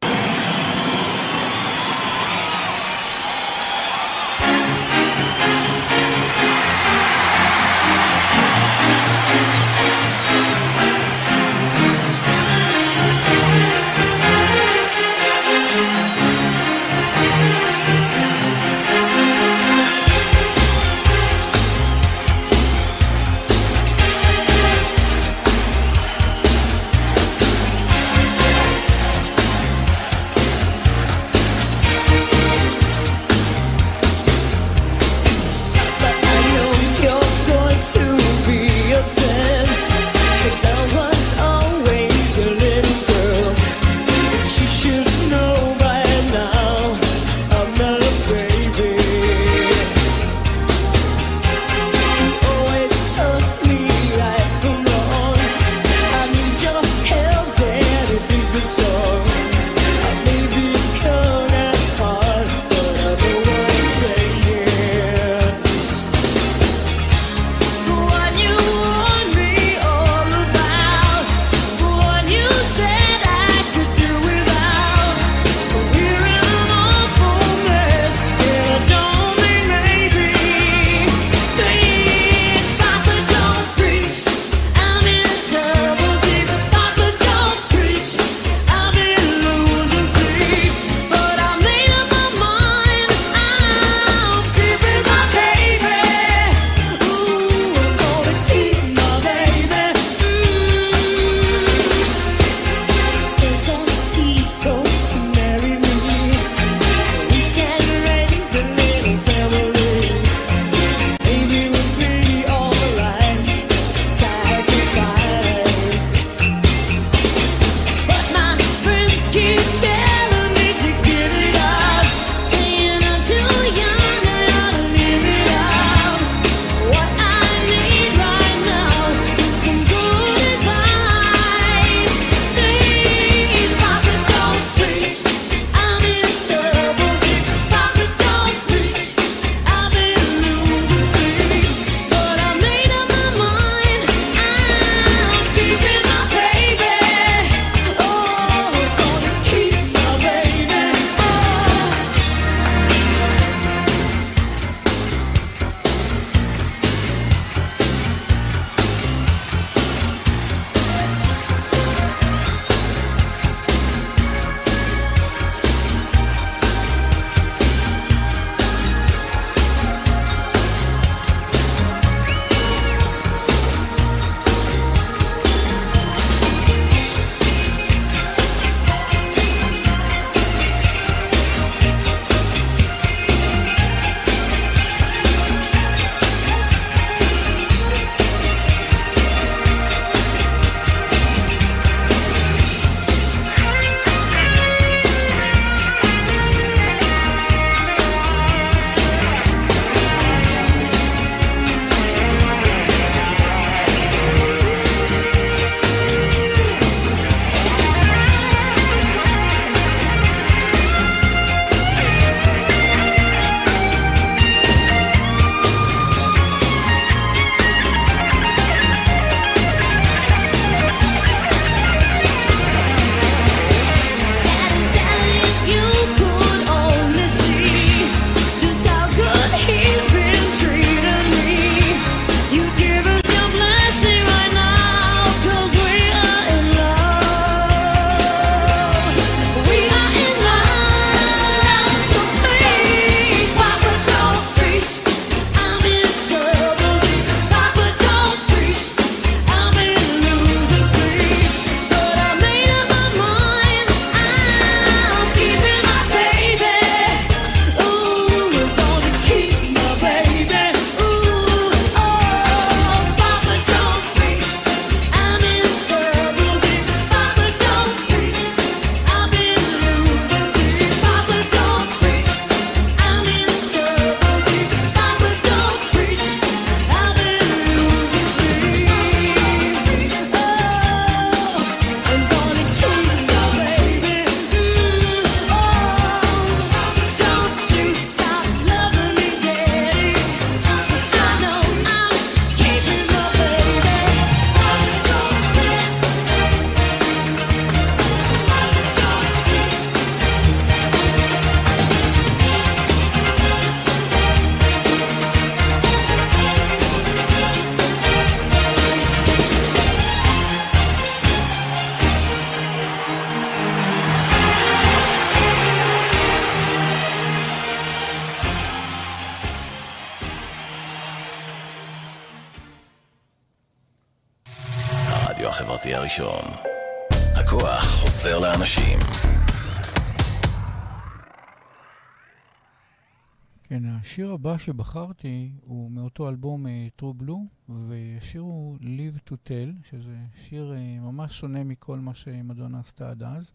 הבא שבחרתי הוא מאותו אלבום אה, True Blue, והשיר הוא Live to Tell, שזה שיר אה, ממש שונה מכל מה שמדונה עשתה עד אז.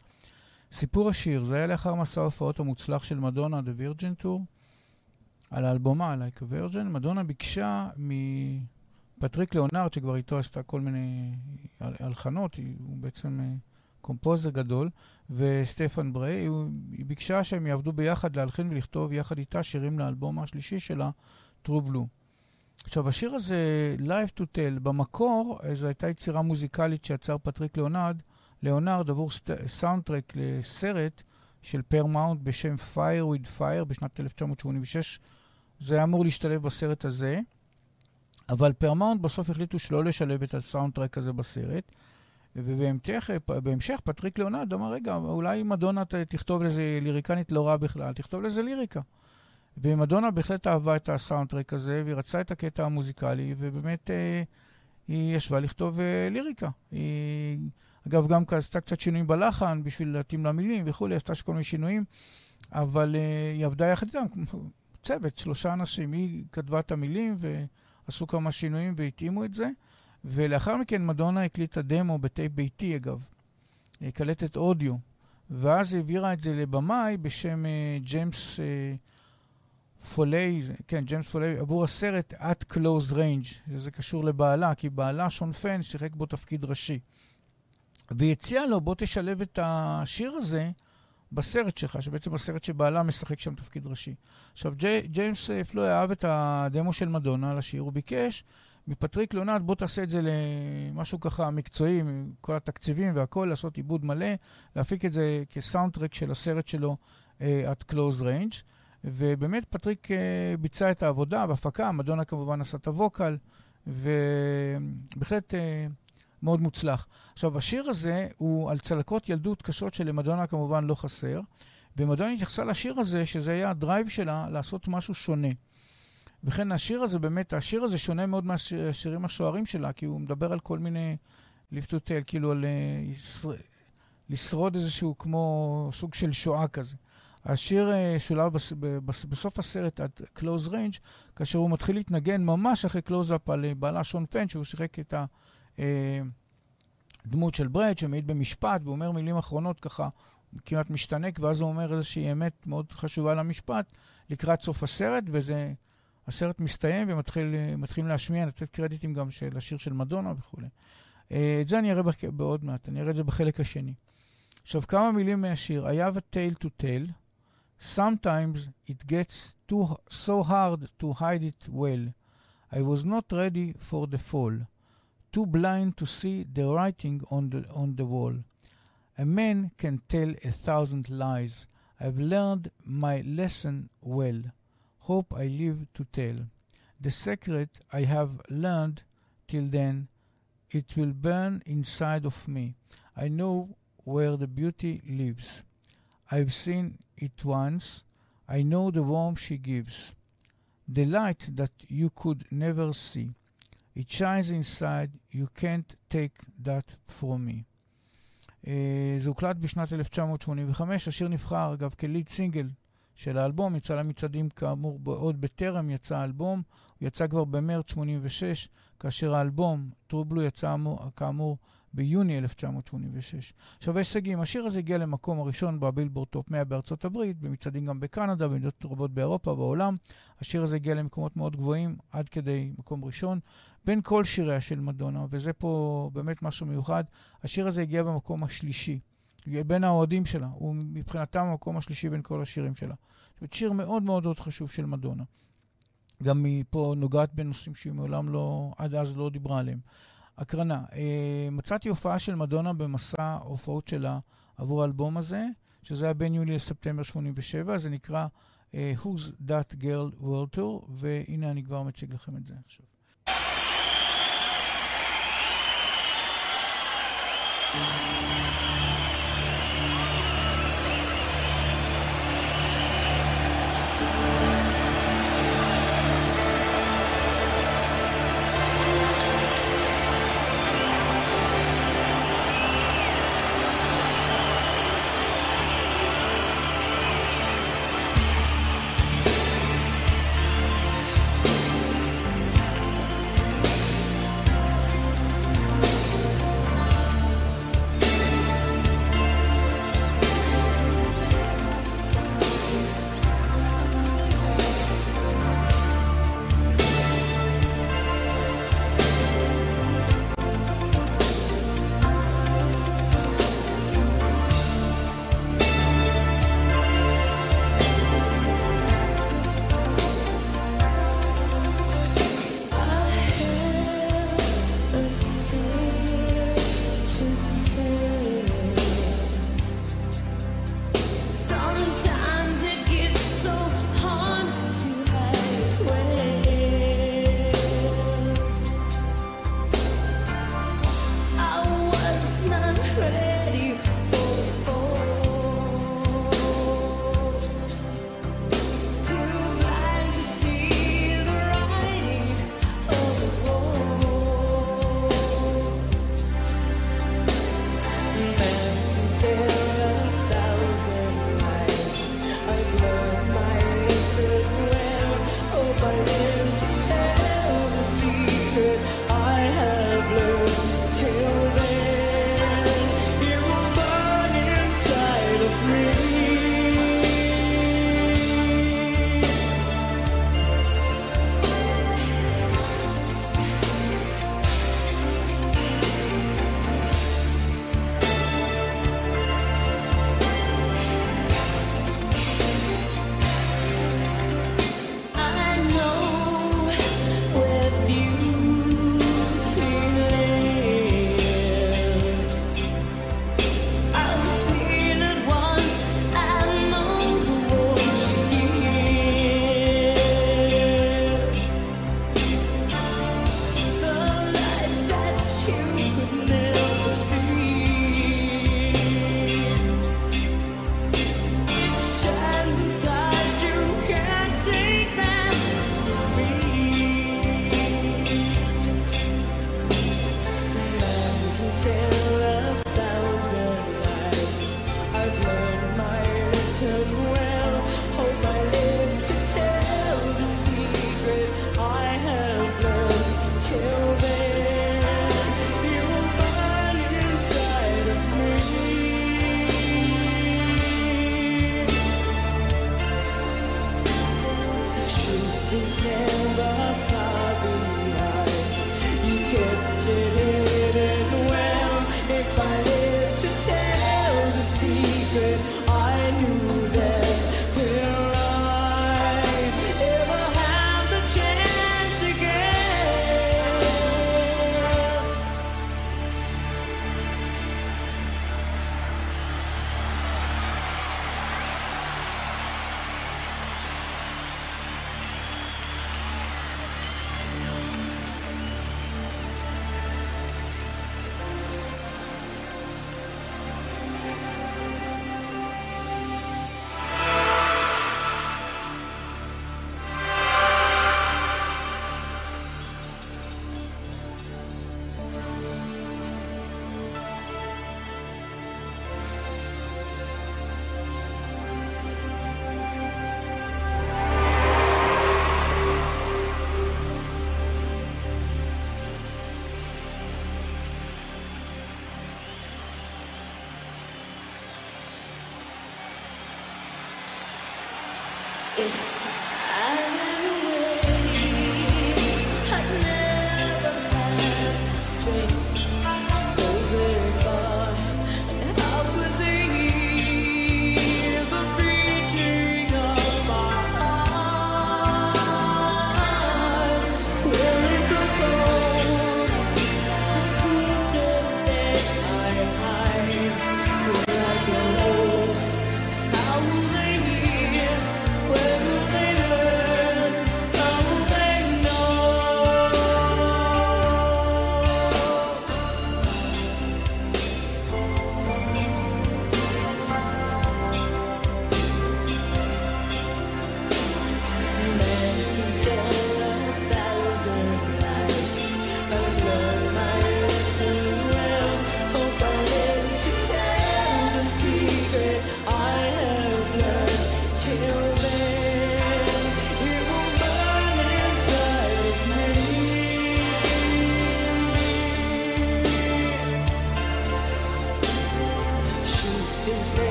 סיפור השיר, זה היה לאחר מסע ההופעות המוצלח של מדונה, The Virgin Tour, על האלבומה, Like a Virgin. מדונה ביקשה מפטריק ליאונרד, שכבר איתו עשתה כל מיני הלחנות, הוא בעצם אה, קומפוזר גדול, וסטפן בריי, היא ביקשה שהם יעבדו ביחד להלחין ולכתוב יחד איתה שירים לאלבום השלישי שלה, True Blue. עכשיו, השיר הזה, Live to Tell, במקור, זו הייתה יצירה מוזיקלית שיצר פטריק ליאונרד, ליאונרד עבור סאונדטרק לסרט של פרמאונט בשם Fire with Fire בשנת 1986. זה היה אמור להשתלב בסרט הזה, אבל פרמאונט בסוף החליטו שלא לשלב את הסאונדטרק הזה בסרט. ובהמשך פטריק ליאונרד אמר, רגע, אולי מדונה תכתוב לזה ליריקנית לא רע בכלל, תכתוב לזה ליריקה. ומדונה בהחלט אהבה את הסאונדטרק הזה, והיא רצה את הקטע המוזיקלי, ובאמת אה, היא ישבה לכתוב אה, ליריקה. היא, אגב, גם עשתה קצת שינויים בלחן בשביל להתאים למילים וכולי, עשתה כל מיני שינויים, אבל אה, היא עבדה יחד איתם, צוות, שלושה אנשים. היא כתבה את המילים ועשו כמה שינויים והתאימו את זה. ולאחר מכן מדונה הקליטה דמו בטייפ ביתי, אגב, קלטת אודיו, ואז העבירה את זה לבמאי בשם אה, ג'יימס אה, פולי, כן, ג'יימס פולי, עבור הסרט At Close Range, שזה קשור לבעלה, כי בעלה, שון פן, שיחק בו תפקיד ראשי. והיא הציעה לו, בוא תשלב את השיר הזה בסרט שלך, שבעצם הסרט שבעלה משחק שם תפקיד ראשי. עכשיו, ג'יימס פולי אהב את הדמו של מדונה לשיר, הוא ביקש מפטריק ליאונרד, בוא תעשה את זה למשהו ככה מקצועי, עם כל התקציבים והכול, לעשות עיבוד מלא, להפיק את זה כסאונדטרק של הסרט שלו אה, At Close Range. ובאמת פטריק אה, ביצע את העבודה בהפקה, מדונה כמובן עשה את ה vocal, ובהחלט אה, מאוד מוצלח. עכשיו, השיר הזה הוא על צלקות ילדות קשות שלמדונה כמובן לא חסר, ומדונה התייחסה לשיר הזה, שזה היה הדרייב שלה לעשות משהו שונה. וכן השיר הזה, באמת, השיר הזה שונה מאוד מהשירים הסוערים שלה, כי הוא מדבר על כל מיני Live to Tell, כאילו על ישר... לשרוד איזשהו כמו סוג של שואה כזה. השיר אה, שולב בס, בס, בסוף הסרט At Close Range, כאשר הוא מתחיל להתנגן ממש אחרי קלוז-אפ על אה, בעלה שון פן, שהוא שיחק את הדמות של ברד, שמעיד במשפט, ואומר מילים אחרונות ככה, כמעט משתנק, ואז הוא אומר איזושהי אמת מאוד חשובה למשפט לקראת סוף הסרט, וזה... הסרט מסתיים ומתחילים להשמיע, לתת קרדיטים גם של השיר של מדונה וכולי. אה, את זה אני אראה בעוד מעט, אני אראה את זה בחלק השני. עכשיו, כמה מילים מהשיר. I have a tale to tell. Sometimes it gets too, so hard to hide it well. I was not ready for the fall. Too blind to see the writing on the, on the wall. A man can tell a thousand lies. I've learned my lesson well. hope I live to tell. The secret I have learned till then, it will burn inside of me. I know where the beauty lives. I've seen it once. I know the warmth she gives. The light that you could never see. It shines inside, you can't take that from me. Uh, זה הוקלט בשנת 1985, השיר נבחר אגב כליד סינגל של האלבום, יצא למצעדים כאמור עוד בטרם יצא האלבום, הוא יצא כבר במרץ 86, כאשר האלבום, True Blue, יצא כאמור ביוני 1986. עכשיו ההישגים, השיר הזה הגיע למקום הראשון בבילבורד טופ 100 בארצות הברית, במצעדים גם בקנדה, במדינות רבות באירופה, בעולם. השיר הזה הגיע למקומות מאוד גבוהים, עד כדי מקום ראשון. בין כל שיריה של מדונה, וזה פה באמת משהו מיוחד, השיר הזה הגיע במקום השלישי. בין האוהדים שלה, הוא מבחינתם המקום השלישי בין כל השירים שלה. זאת אומרת, שיר מאוד מאוד מאוד חשוב של מדונה. גם היא פה נוגעת בנושאים שהיא מעולם לא, עד אז לא דיברה עליהם. הקרנה, אה, מצאתי הופעה של מדונה במסע ההופעות שלה עבור האלבום הזה, שזה היה בין יולי לספטמבר 87, זה נקרא uh, Who's That Girl World Tour, והנה אני כבר מציג לכם את זה עכשיו. הרדיו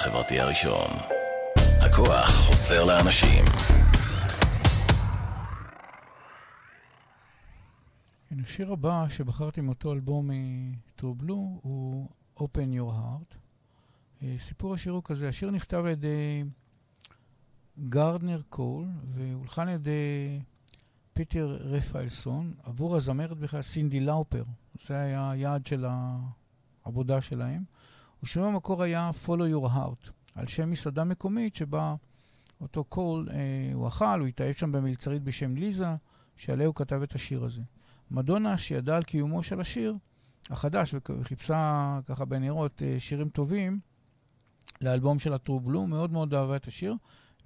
החברתי הראשון. הכוח חוזר לאנשים. כן, השיר הבא שבחרתי מאותו אלבום True Blue הוא Open Your Heart. אה, סיפור השיר הוא כזה, השיר נכתב על ידי גרדנר קול והולחן על ידי פיטר רפאלסון עבור הזמרת בכלל סינדי לאופר. זה היה היעד של העבודה שלהם. ושם המקור היה Follow Your Heart, על שם מסעדה מקומית שבה אותו קול, אה, הוא אכל, הוא התאהב שם במלצרית בשם ליזה, שעליה הוא כתב את השיר הזה. מדונה, שידעה על קיומו של השיר החדש וחיפשה ככה בנרות אה, שירים טובים לאלבום של הטרו בלו, מאוד מאוד אהבה את השיר,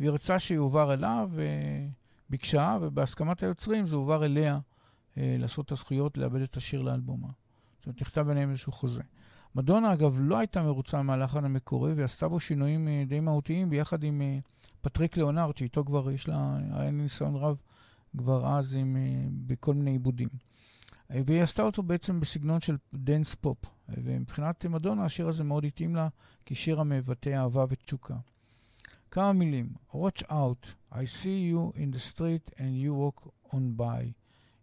והיא רצה שיועבר אליו, וביקשה, ובהסכמת היוצרים זה הועבר אליה אה, לעשות את הזכויות, לעבד את השיר לאלבומה. זאת אומרת, נכתב ביניהם איזשהו חוזה. מדונה, אגב, לא הייתה מרוצה מהלחן המקורי, ועשתה בו שינויים אה, די מהותיים, ביחד עם אה, פטריק ליאונרד, שאיתו כבר יש לה, היה ניסיון רב כבר אז עם, אה, בכל מיני עיבודים. והיא עשתה אותו בעצם בסגנון של dance pop. ומבחינת מדונה, השיר הזה מאוד התאים לה, כשיר המבטא אהבה ותשוקה. כמה מילים. Watch out, I see you in the street and you walk on by.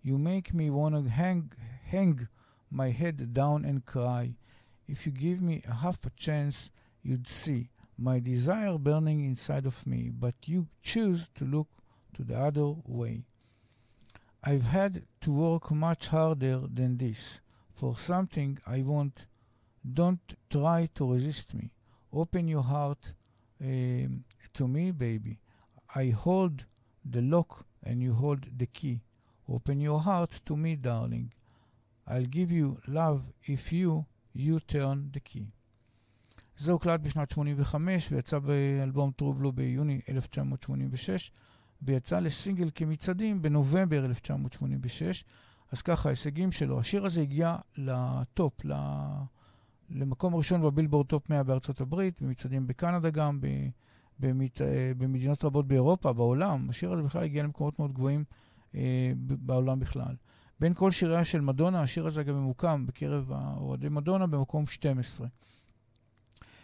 You make me wanna hang, hang my head down and cry. If you give me a half a chance, you'd see my desire burning inside of me, but you choose to look to the other way. I've had to work much harder than this for something I want. Don't try to resist me. Open your heart um, to me, baby. I hold the lock and you hold the key. Open your heart to me, darling. I'll give you love if you, you turn the key. זה הוקלט בשנת 85 ויצא באלבום True Blue ביוני 1986 ויצא לסינגל במצעדים בנובמבר 1986. אז ככה, ההישגים שלו. השיר הזה הגיע ל top, למקום ראשון בבילבורד top 100 בארצות הברית, במצעדים בקנדה גם, במת, במדינות רבות באירופה, בעולם. השיר הזה בכלל הגיע למקומות מאוד גבוהים אה, בעולם בכלל. בין כל שיריה של מדונה, השיר הזה גם ממוקם בקרב אוהדי מדונה במקום 12.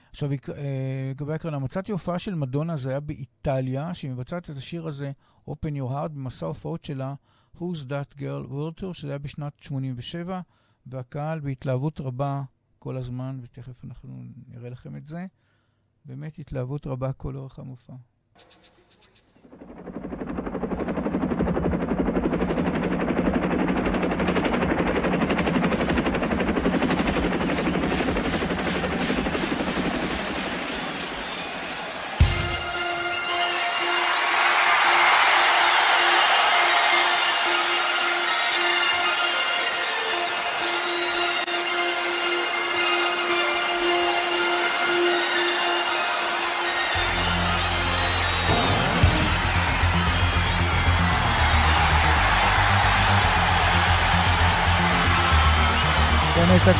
עכשיו, אה, לגבי הקרנה, מצאתי הופעה של מדונה, זה היה באיטליה, שהיא מבצעת את השיר הזה, Open Your Heart, במסע ההופעות שלה, Who's That Girl World Tour, שזה היה בשנת 87, והקהל בהתלהבות רבה כל הזמן, ותכף אנחנו נראה לכם את זה. באמת התלהבות רבה כל אורך המופע.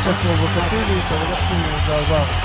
הייתה קצת פרובוקטיבית, אבל איכשהו זה עבר.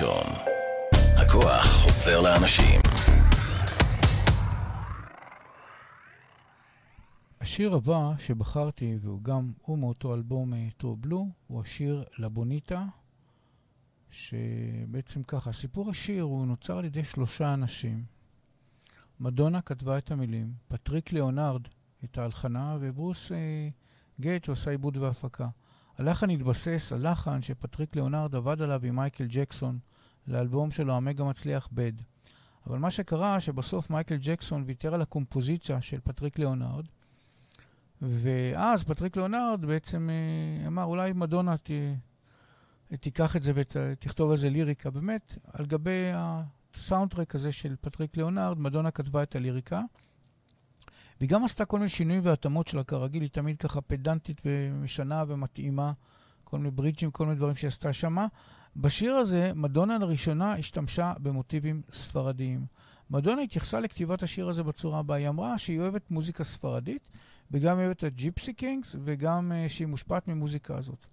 הראשון. הכוח חוזר לאנשים. השיר הבא שבחרתי, והוא גם, הוא מאותו אלבום טרו בלו, הוא השיר לבוניטה, שבעצם ככה, סיפור השיר הוא נוצר על ידי שלושה אנשים. מדונה כתבה את המילים, פטריק ליאונרד את ההלחנה, וברוס אה, גייט שעושה עיבוד והפקה. הלחן התבסס על לחן שפטריק ליאונרד עבד עליו עם מייקל ג'קסון לאלבום שלו, המגה מצליח Bad. אבל מה שקרה, שבסוף מייקל ג'קסון ויתר על הקומפוזיציה של פטריק ליאונרד, ואז פטריק ליאונרד בעצם אה, אמר, אולי מדונה ת, תיקח את זה ותכתוב על זה ליריקה. באמת, על גבי הסאונדטרק הזה של פטריק ליאונרד, מדונה כתבה את הליריקה. והיא גם עשתה כל מיני שינויים והתאמות שלה, כרגיל, היא תמיד ככה פדנטית ומשנה ומתאימה, כל מיני ברידג'ים, כל מיני דברים שהיא עשתה שמה. בשיר הזה, מדונה לראשונה השתמשה במוטיבים ספרדיים. מדונה התייחסה לכתיבת השיר הזה בצורה הבאה. היא אמרה שהיא אוהבת מוזיקה ספרדית, וגם אוהבת את הג'יפסי קינגס, וגם uh, שהיא מושפעת ממוזיקה הזאת.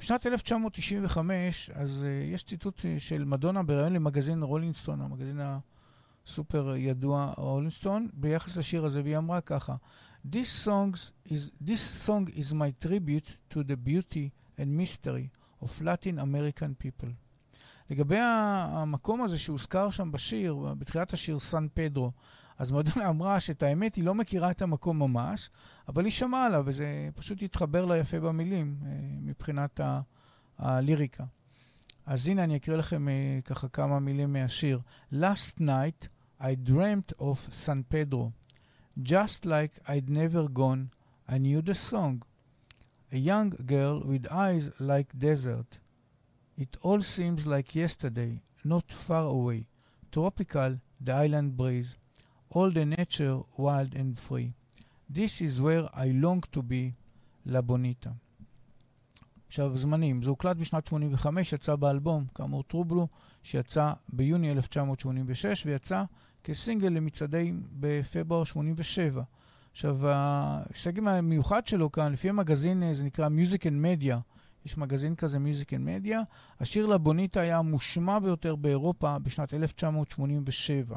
בשנת 1995, אז uh, יש ציטוט של מדונה בריאיון למגזין רולינסטון, המגזין הסופר ידוע רולינסטון, ביחס לשיר הזה, והיא אמרה ככה: This, songs is, this song is my tribute to the beauty and mystery of Latin American people. לגבי המקום הזה שהוזכר שם בשיר, בתחילת השיר סן פדרו, אז מדונה [LAUGHS] אמרה שאת האמת היא לא מכירה את המקום ממש, אבל היא שמעה עליו, וזה פשוט התחבר לה יפה במילים אה, מבחינת ה- הליריקה. אז הנה אני אקריא לכם אה, ככה כמה מילים מהשיר. Last night I dreamt of San Pedro. Just like I'd never gone, I knew the song. A young girl with eyes like desert. It all seems like yesterday, not far away. Tropical, the island breeze. all the nature wild and free. This is where I long to be, La Bonita. עכשיו, זמנים. זה הוקלט בשנת 85, יצא באלבום, כאמור טרובלו, שיצא ביוני 1986, ויצא כסינגל למצעדים בפברואר 87. עכשיו, ההישג המיוחד שלו כאן, לפי המגזין, זה נקרא Music and Media. יש מגזין כזה, Music and Media. השיר לבוניטה היה המושמע ביותר באירופה בשנת 1987.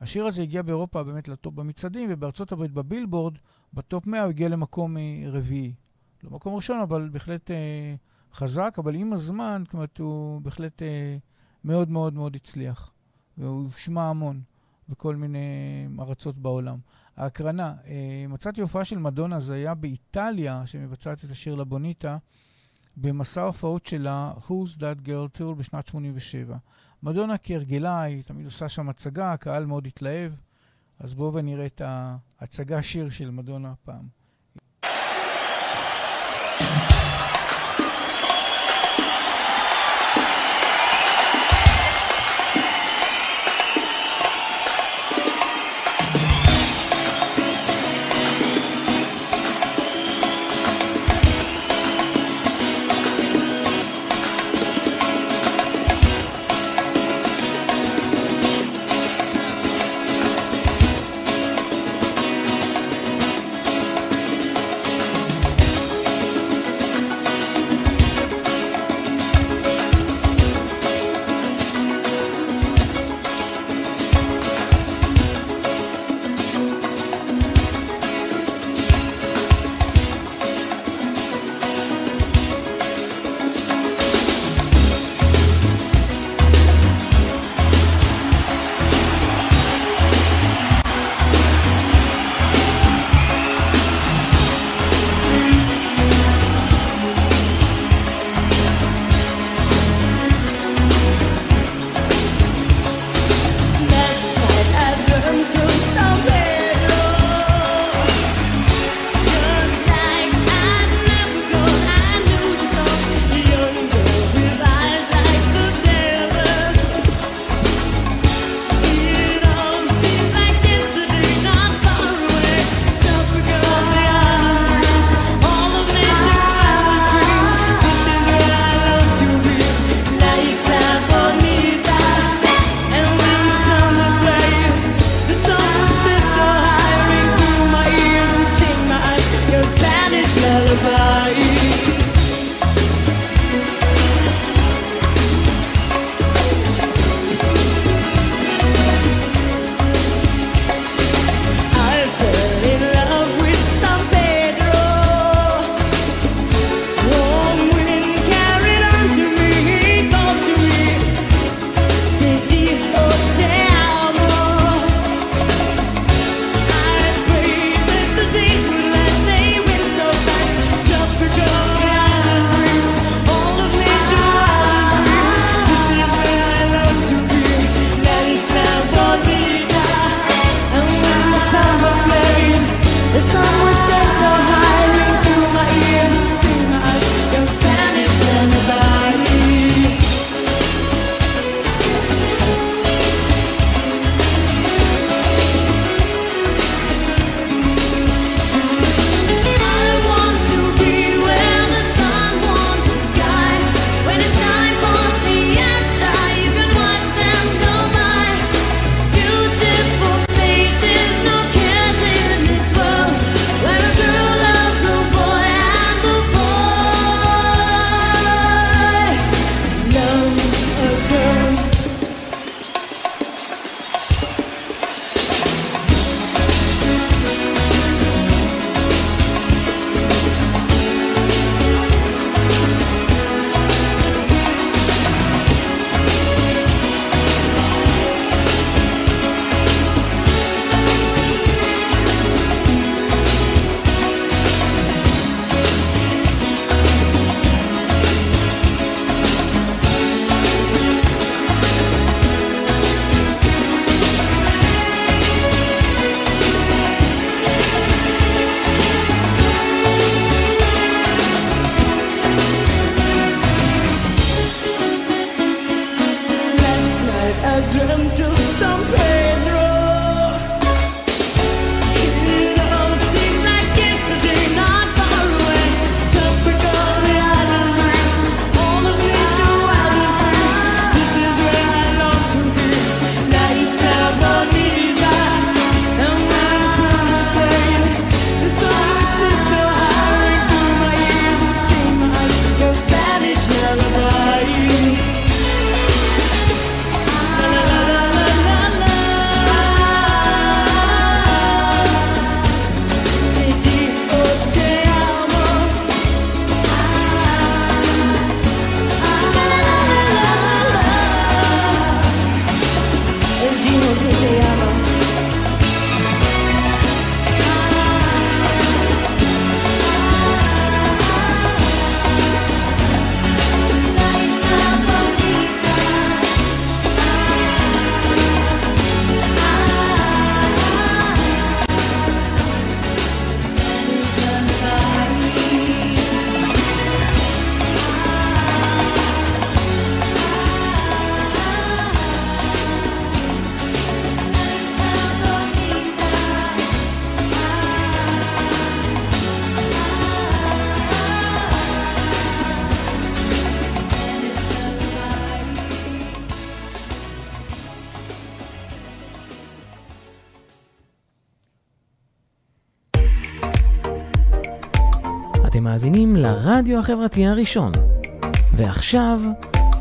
השיר הזה הגיע באירופה באמת לטופ במצעדים, ובארצות הברית בבילבורד, בטופ 100 הוא הגיע למקום אה, רביעי. לא מקום ראשון, אבל בהחלט אה, חזק, אבל עם הזמן, זאת אומרת, הוא בהחלט אה, מאוד מאוד מאוד הצליח. והוא הושמע המון בכל מיני ארצות בעולם. ההקרנה, אה, מצאתי הופעה של מדונה, זה היה באיטליה, שמבצעת את השיר לבוניטה, במסע ההופעות שלה, Who's That Girl Tour בשנת 87. מדונה כהרגלה, היא תמיד עושה שם הצגה, הקהל מאוד התלהב, אז בואו ונראה את ההצגה שיר של מדונה הפעם. לרדיו החברתי הראשון. ועכשיו,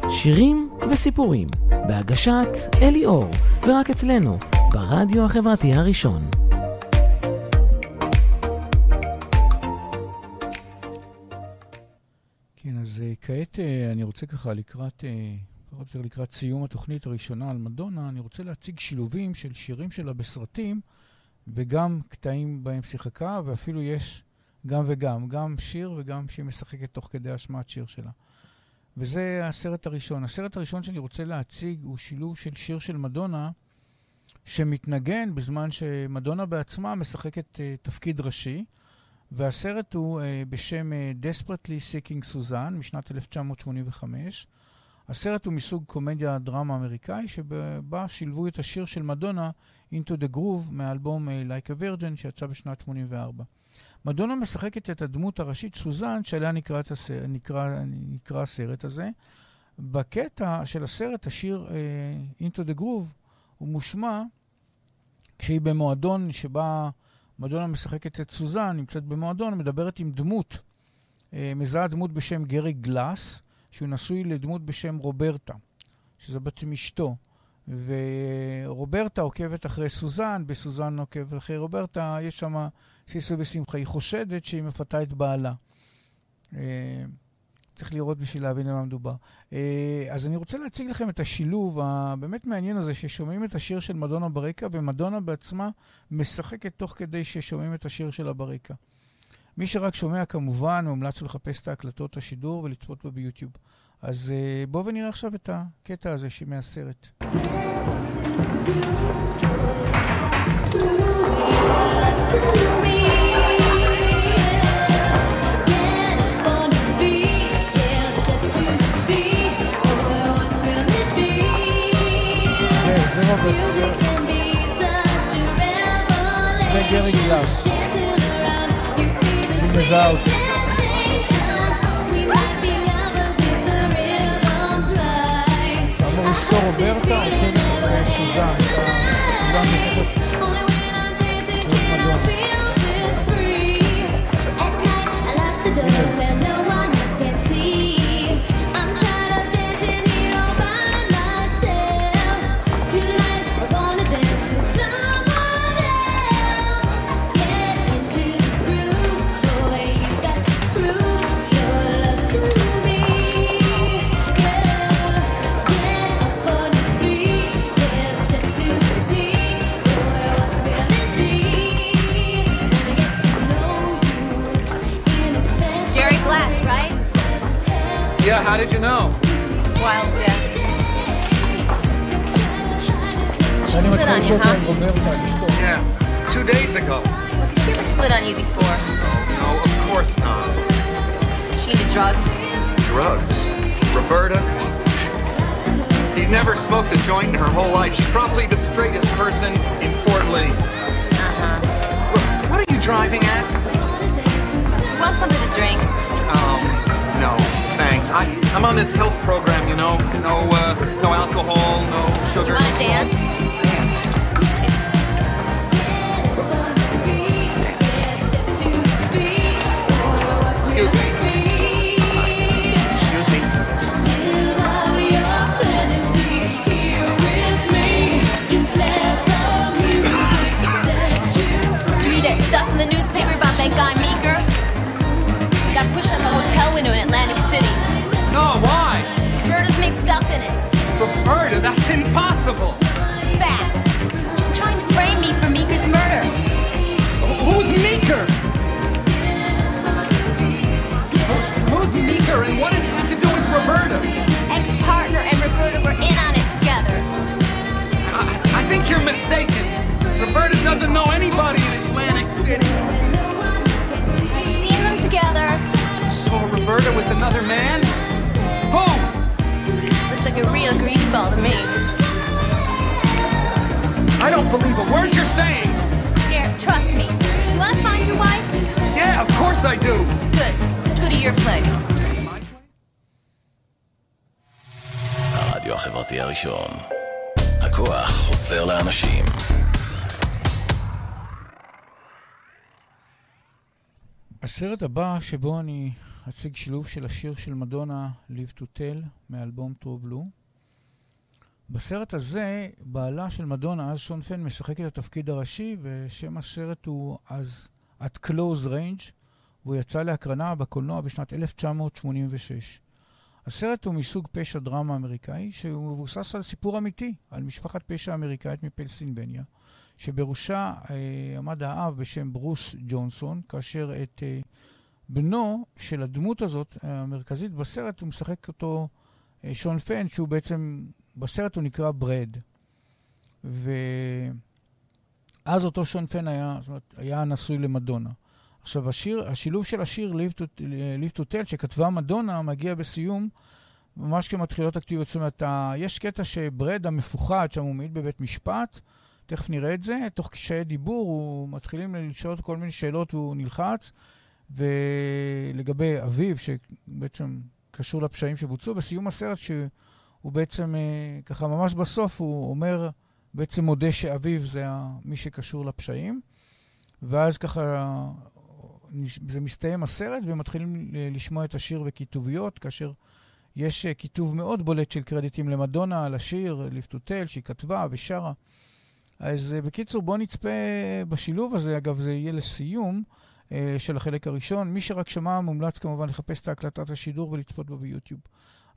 שירים וסיפורים, בהגשת אלי אור, ורק אצלנו, ברדיו החברתי הראשון. כן, אז uh, כעת uh, אני רוצה ככה לקראת, או יותר לקראת סיום התוכנית הראשונה על מדונה, אני רוצה להציג שילובים של שירים שלה בסרטים, וגם קטעים בהם שיחקה, ואפילו יש גם וגם, גם שיר וגם שהיא משחקת תוך כדי השמעת שיר שלה. וזה הסרט הראשון. הסרט הראשון שאני רוצה להציג הוא שילוב של שיר של מדונה, שמתנגן בזמן שמדונה בעצמה משחקת uh, תפקיד ראשי, והסרט הוא uh, בשם uh, Desperately Seeking Suzanne משנת 1985. הסרט הוא מסוג קומדיה דרמה אמריקאי, שבה שילבו את השיר של מדונה Into the Groove מאלבום uh, Like a Virgin שיצא בשנת 84. מדונה משחקת את הדמות הראשית סוזן, שעליה נקרא, הסרט, נקרא, נקרא הסרט הזה. בקטע של הסרט, השיר uh, Into the Groove הוא מושמע כשהיא במועדון שבה מדונה משחקת את סוזן, נמצאת במועדון, מדברת עם דמות, uh, מזהה דמות בשם גרי גלאס, שהוא נשוי לדמות בשם רוברטה, שזה בעצם אשתו. ורוברטה עוקבת אחרי סוזן, בסוזן עוקבת אחרי רוברטה, יש שם סיסו ושמחה. היא חושדת שהיא מפתה את בעלה. אה, צריך לראות בשביל להבין על מה מדובר. אה, אז אני רוצה להציג לכם את השילוב הבאמת מעניין הזה, ששומעים את השיר של מדונה ברקע, ומדונה בעצמה משחקת תוך כדי ששומעים את השיר שלה ברקע. מי שרק שומע, כמובן, מומלץ לחפש את ההקלטות השידור ולצפות בה ביוטיוב. אז בואו ונראה עכשיו את הקטע הזה מהסרט. זה רוברט, זה גרי גלאס, שהיא מזהה אותי. כאמור, אשתו רוברטה עוקבת אחרי סוזן, סוזן זה תכף Yeah, how did you know? Wild guess. She split on you, huh? Yeah, two days ago. Well, she ever split on you before? Oh, no, of course not. She into drugs? Drugs? Roberta? He never smoked a joint in her whole life. She's probably the straightest person in Fort Lee. Uh-huh. What are you driving at? You want something to drink? Um, no. I, I'm on this health program, you know. No, uh, no alcohol, no sugar. You wanna dance? Dance. הסרט הבא שבו אני אציג שילוב של השיר של מדונה, Live to Tell, מאלבום True Blue. בסרט הזה, בעלה של מדונה, אז שון פן, משחק את התפקיד הראשי, ושם הסרט הוא אז At Close Range, והוא יצא להקרנה בקולנוע בשנת 1986. הסרט הוא מסוג פשע דרמה אמריקאי, שהוא מבוסס על סיפור אמיתי, על משפחת פשע אמריקאית מפלסינבניה, שבראשה אה, עמד האב בשם ברוס ג'ונסון, כאשר את אה, בנו של הדמות הזאת, המרכזית בסרט, הוא משחק אותו אה, שון פן, שהוא בעצם, בסרט הוא נקרא ברד. ואז אותו שון פן היה, זאת אומרת, היה נשוי למדונה. עכשיו, השיר, השילוב של השיר Live to Tell, שכתבה מדונה, מגיע בסיום, ממש כמתחילות אקטיביות. זאת אומרת, יש קטע שברד המפוחד, שם הוא מעיד בבית משפט, תכף נראה את זה, תוך קשיי דיבור, הוא מתחילים לשאול כל מיני שאלות והוא נלחץ, ולגבי אביו, שבעצם קשור לפשעים שבוצעו, בסיום הסרט, שהוא בעצם, אה, ככה ממש בסוף, הוא אומר, בעצם מודה שאביו זה מי שקשור לפשעים. ואז ככה זה מסתיים הסרט, ומתחילים לשמוע את השיר וכיתוביות, כאשר יש אה, כיתוב מאוד בולט של קרדיטים למדונה על השיר, ליפטוטל, שהיא כתבה ושרה. אז אה, בקיצור, בואו נצפה בשילוב הזה, אגב, זה יהיה לסיום אה, של החלק הראשון. מי שרק שמע, מומלץ כמובן לחפש את הקלטת השידור ולצפות בו ביוטיוב.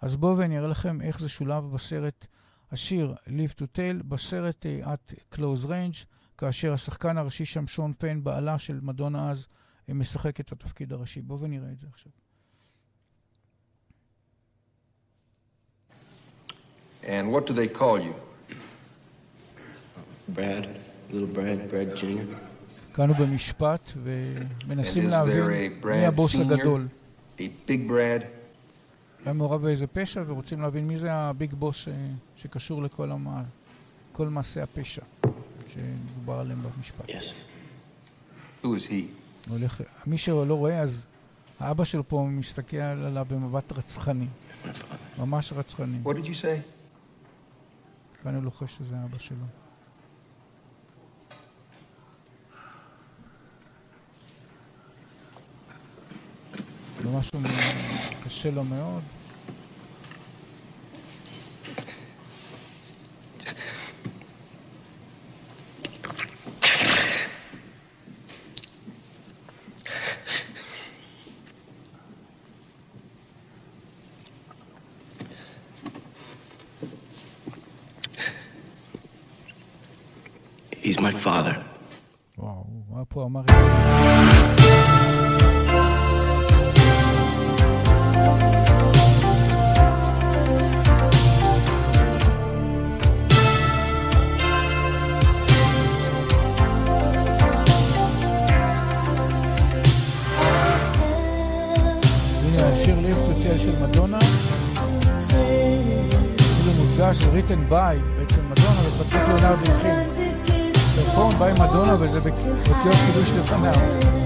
אז בואו ואני אראה לכם איך זה שולב בסרט השיר Live to Tell, בסרט at Close Range, כאשר השחקן הראשי שם, שון פן, בעלה של מדונה אז, משחק את התפקיד הראשי. בואו ונראה את זה עכשיו. And what do they call you? Brad, little Brad, Brad Jr. כאן הוא במשפט, ומנסים להבין מי הבוס הגדול. Big Brad? היה מעורב באיזה פשע, ורוצים להבין מי זה הביג בוס שקשור לכל המע... כל מעשי הפשע שדובר עליהם במשפט. Yes. Who is he? הולך, מי שלא רואה, אז האבא שלו פה מסתכל עליו במבט רצחני. ממש רצחני. What did you say? כאן הוא לוחש שזה האבא שלו. ממש קשה לו מאוד. He's my father. וואו, מה פה אמר? Written by, בעצם מדונה, ובצק ליאונרד הלחין. פרפורם בא עם מדונה וזה באותיות קידוש לפניו.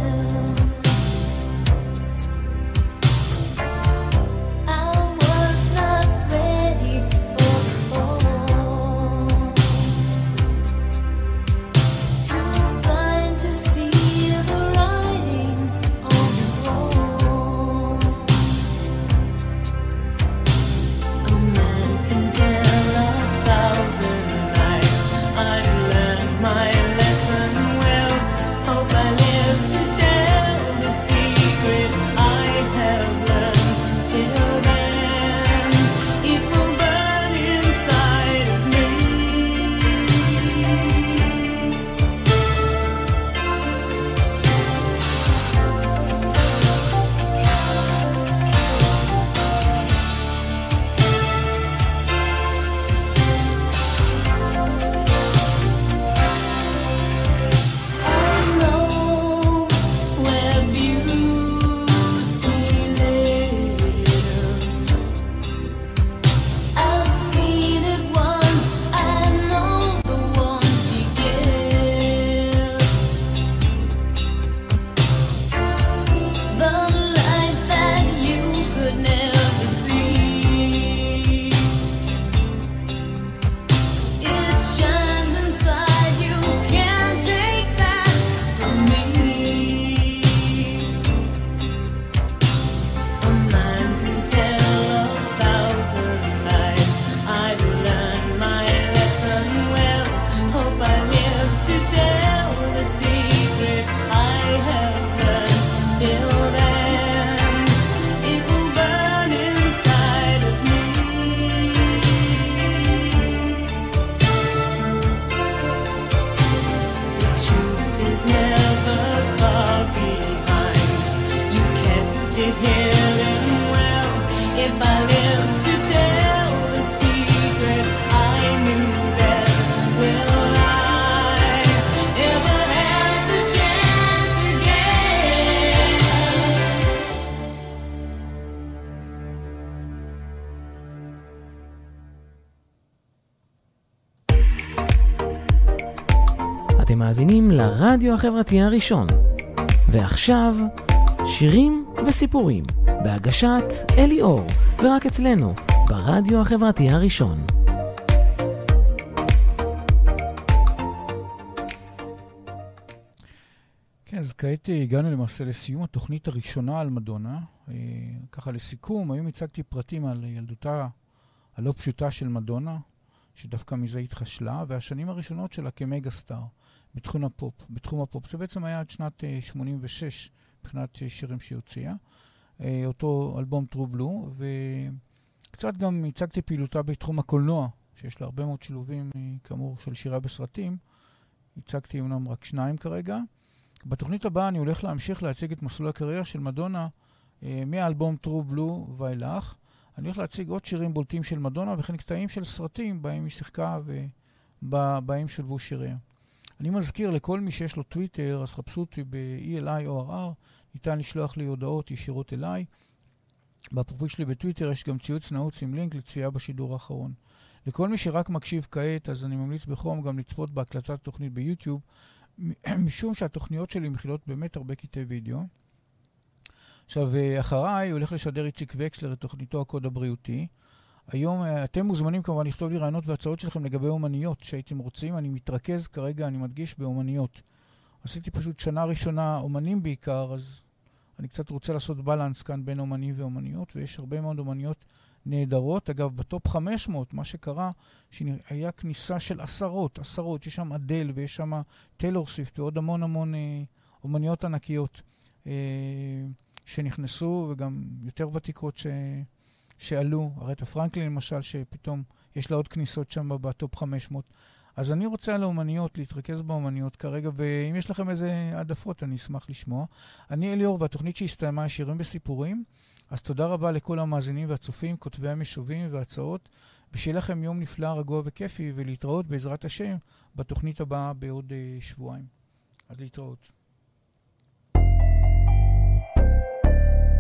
החברתי הראשון. ועכשיו, שירים וסיפורים, בהגשת אלי אור, ורק אצלנו, ברדיו החברתי הראשון. כן, אז כעת הגענו למעשה לסיום התוכנית הראשונה על מדונה. אה, ככה לסיכום, היום הצגתי פרטים על ילדותה הלא פשוטה של מדונה, שדווקא מזה התחשלה, והשנים הראשונות שלה כמגה סטאר בתחום הפופ, בתחום הפופ, שבעצם היה עד שנת אה, 86 מבחינת אה, שירים שהיא הוציאה. אה, אותו אלבום טרו בלו, וקצת גם הצגתי פעילותה בתחום הקולנוע, שיש לה הרבה מאוד שילובים, אה, כאמור, של שירה בסרטים. הצגתי אומנם רק שניים כרגע. בתוכנית הבאה אני הולך להמשיך להציג את מסלול הקריירה של מדונה אה, מהאלבום טרו בלו ואילך. אני הולך להציג עוד שירים בולטים של מדונה וכן קטעים של סרטים בהם היא שיחקה ובהם שולבו שיריה. אני מזכיר לכל מי שיש לו טוויטר, אז חפשו אותי ב-ELI או RR, ניתן לשלוח לי הודעות ישירות אליי. בפרופיל שלי בטוויטר יש גם ציוץ נעוץ עם לינק לצפייה בשידור האחרון. לכל מי שרק מקשיב כעת, אז אני ממליץ בחום גם לצפות בהקלטת תוכנית ביוטיוב, משום שהתוכניות שלי מכילות באמת הרבה קטעי וידאו. עכשיו, אה, אחריי הולך לשדר איציק וקסלר את תוכניתו הקוד הבריאותי. היום אה, אתם מוזמנים כמובן לכתוב לי רעיונות והצעות שלכם לגבי אומניות שהייתם רוצים. אני מתרכז כרגע, אני מדגיש, באומניות. עשיתי פשוט שנה ראשונה אומנים בעיקר, אז אני קצת רוצה לעשות בלנס כאן בין אומנים ואומניות, ויש הרבה מאוד אומניות נהדרות. אגב, בטופ 500, מה שקרה, שהיה כניסה של עשרות, עשרות. יש שם אדל ויש שם טיילור סוויפט ועוד המון המון אה, אומניות ענקיות אה, שנכנסו, וגם יותר ותיקות ש... שעלו. ארית'ה פרנקלין למשל, שפתאום יש לה עוד כניסות שם ב top 500. אז אני רוצה על האומניות, להתרכז באומניות כרגע, ואם יש לכם איזה העדפות, אני אשמח לשמוע. אני אליאור, והתוכנית שהסתיימה שירים וסיפורים. אז תודה רבה לכל המאזינים והצופים, כותבי המשובים והצעות, ושיהיה לכם יום נפלא, רגוע וכיפי, ולהתראות בעזרת השם בתוכנית הבאה בעוד uh, שבועיים. אז להתראות.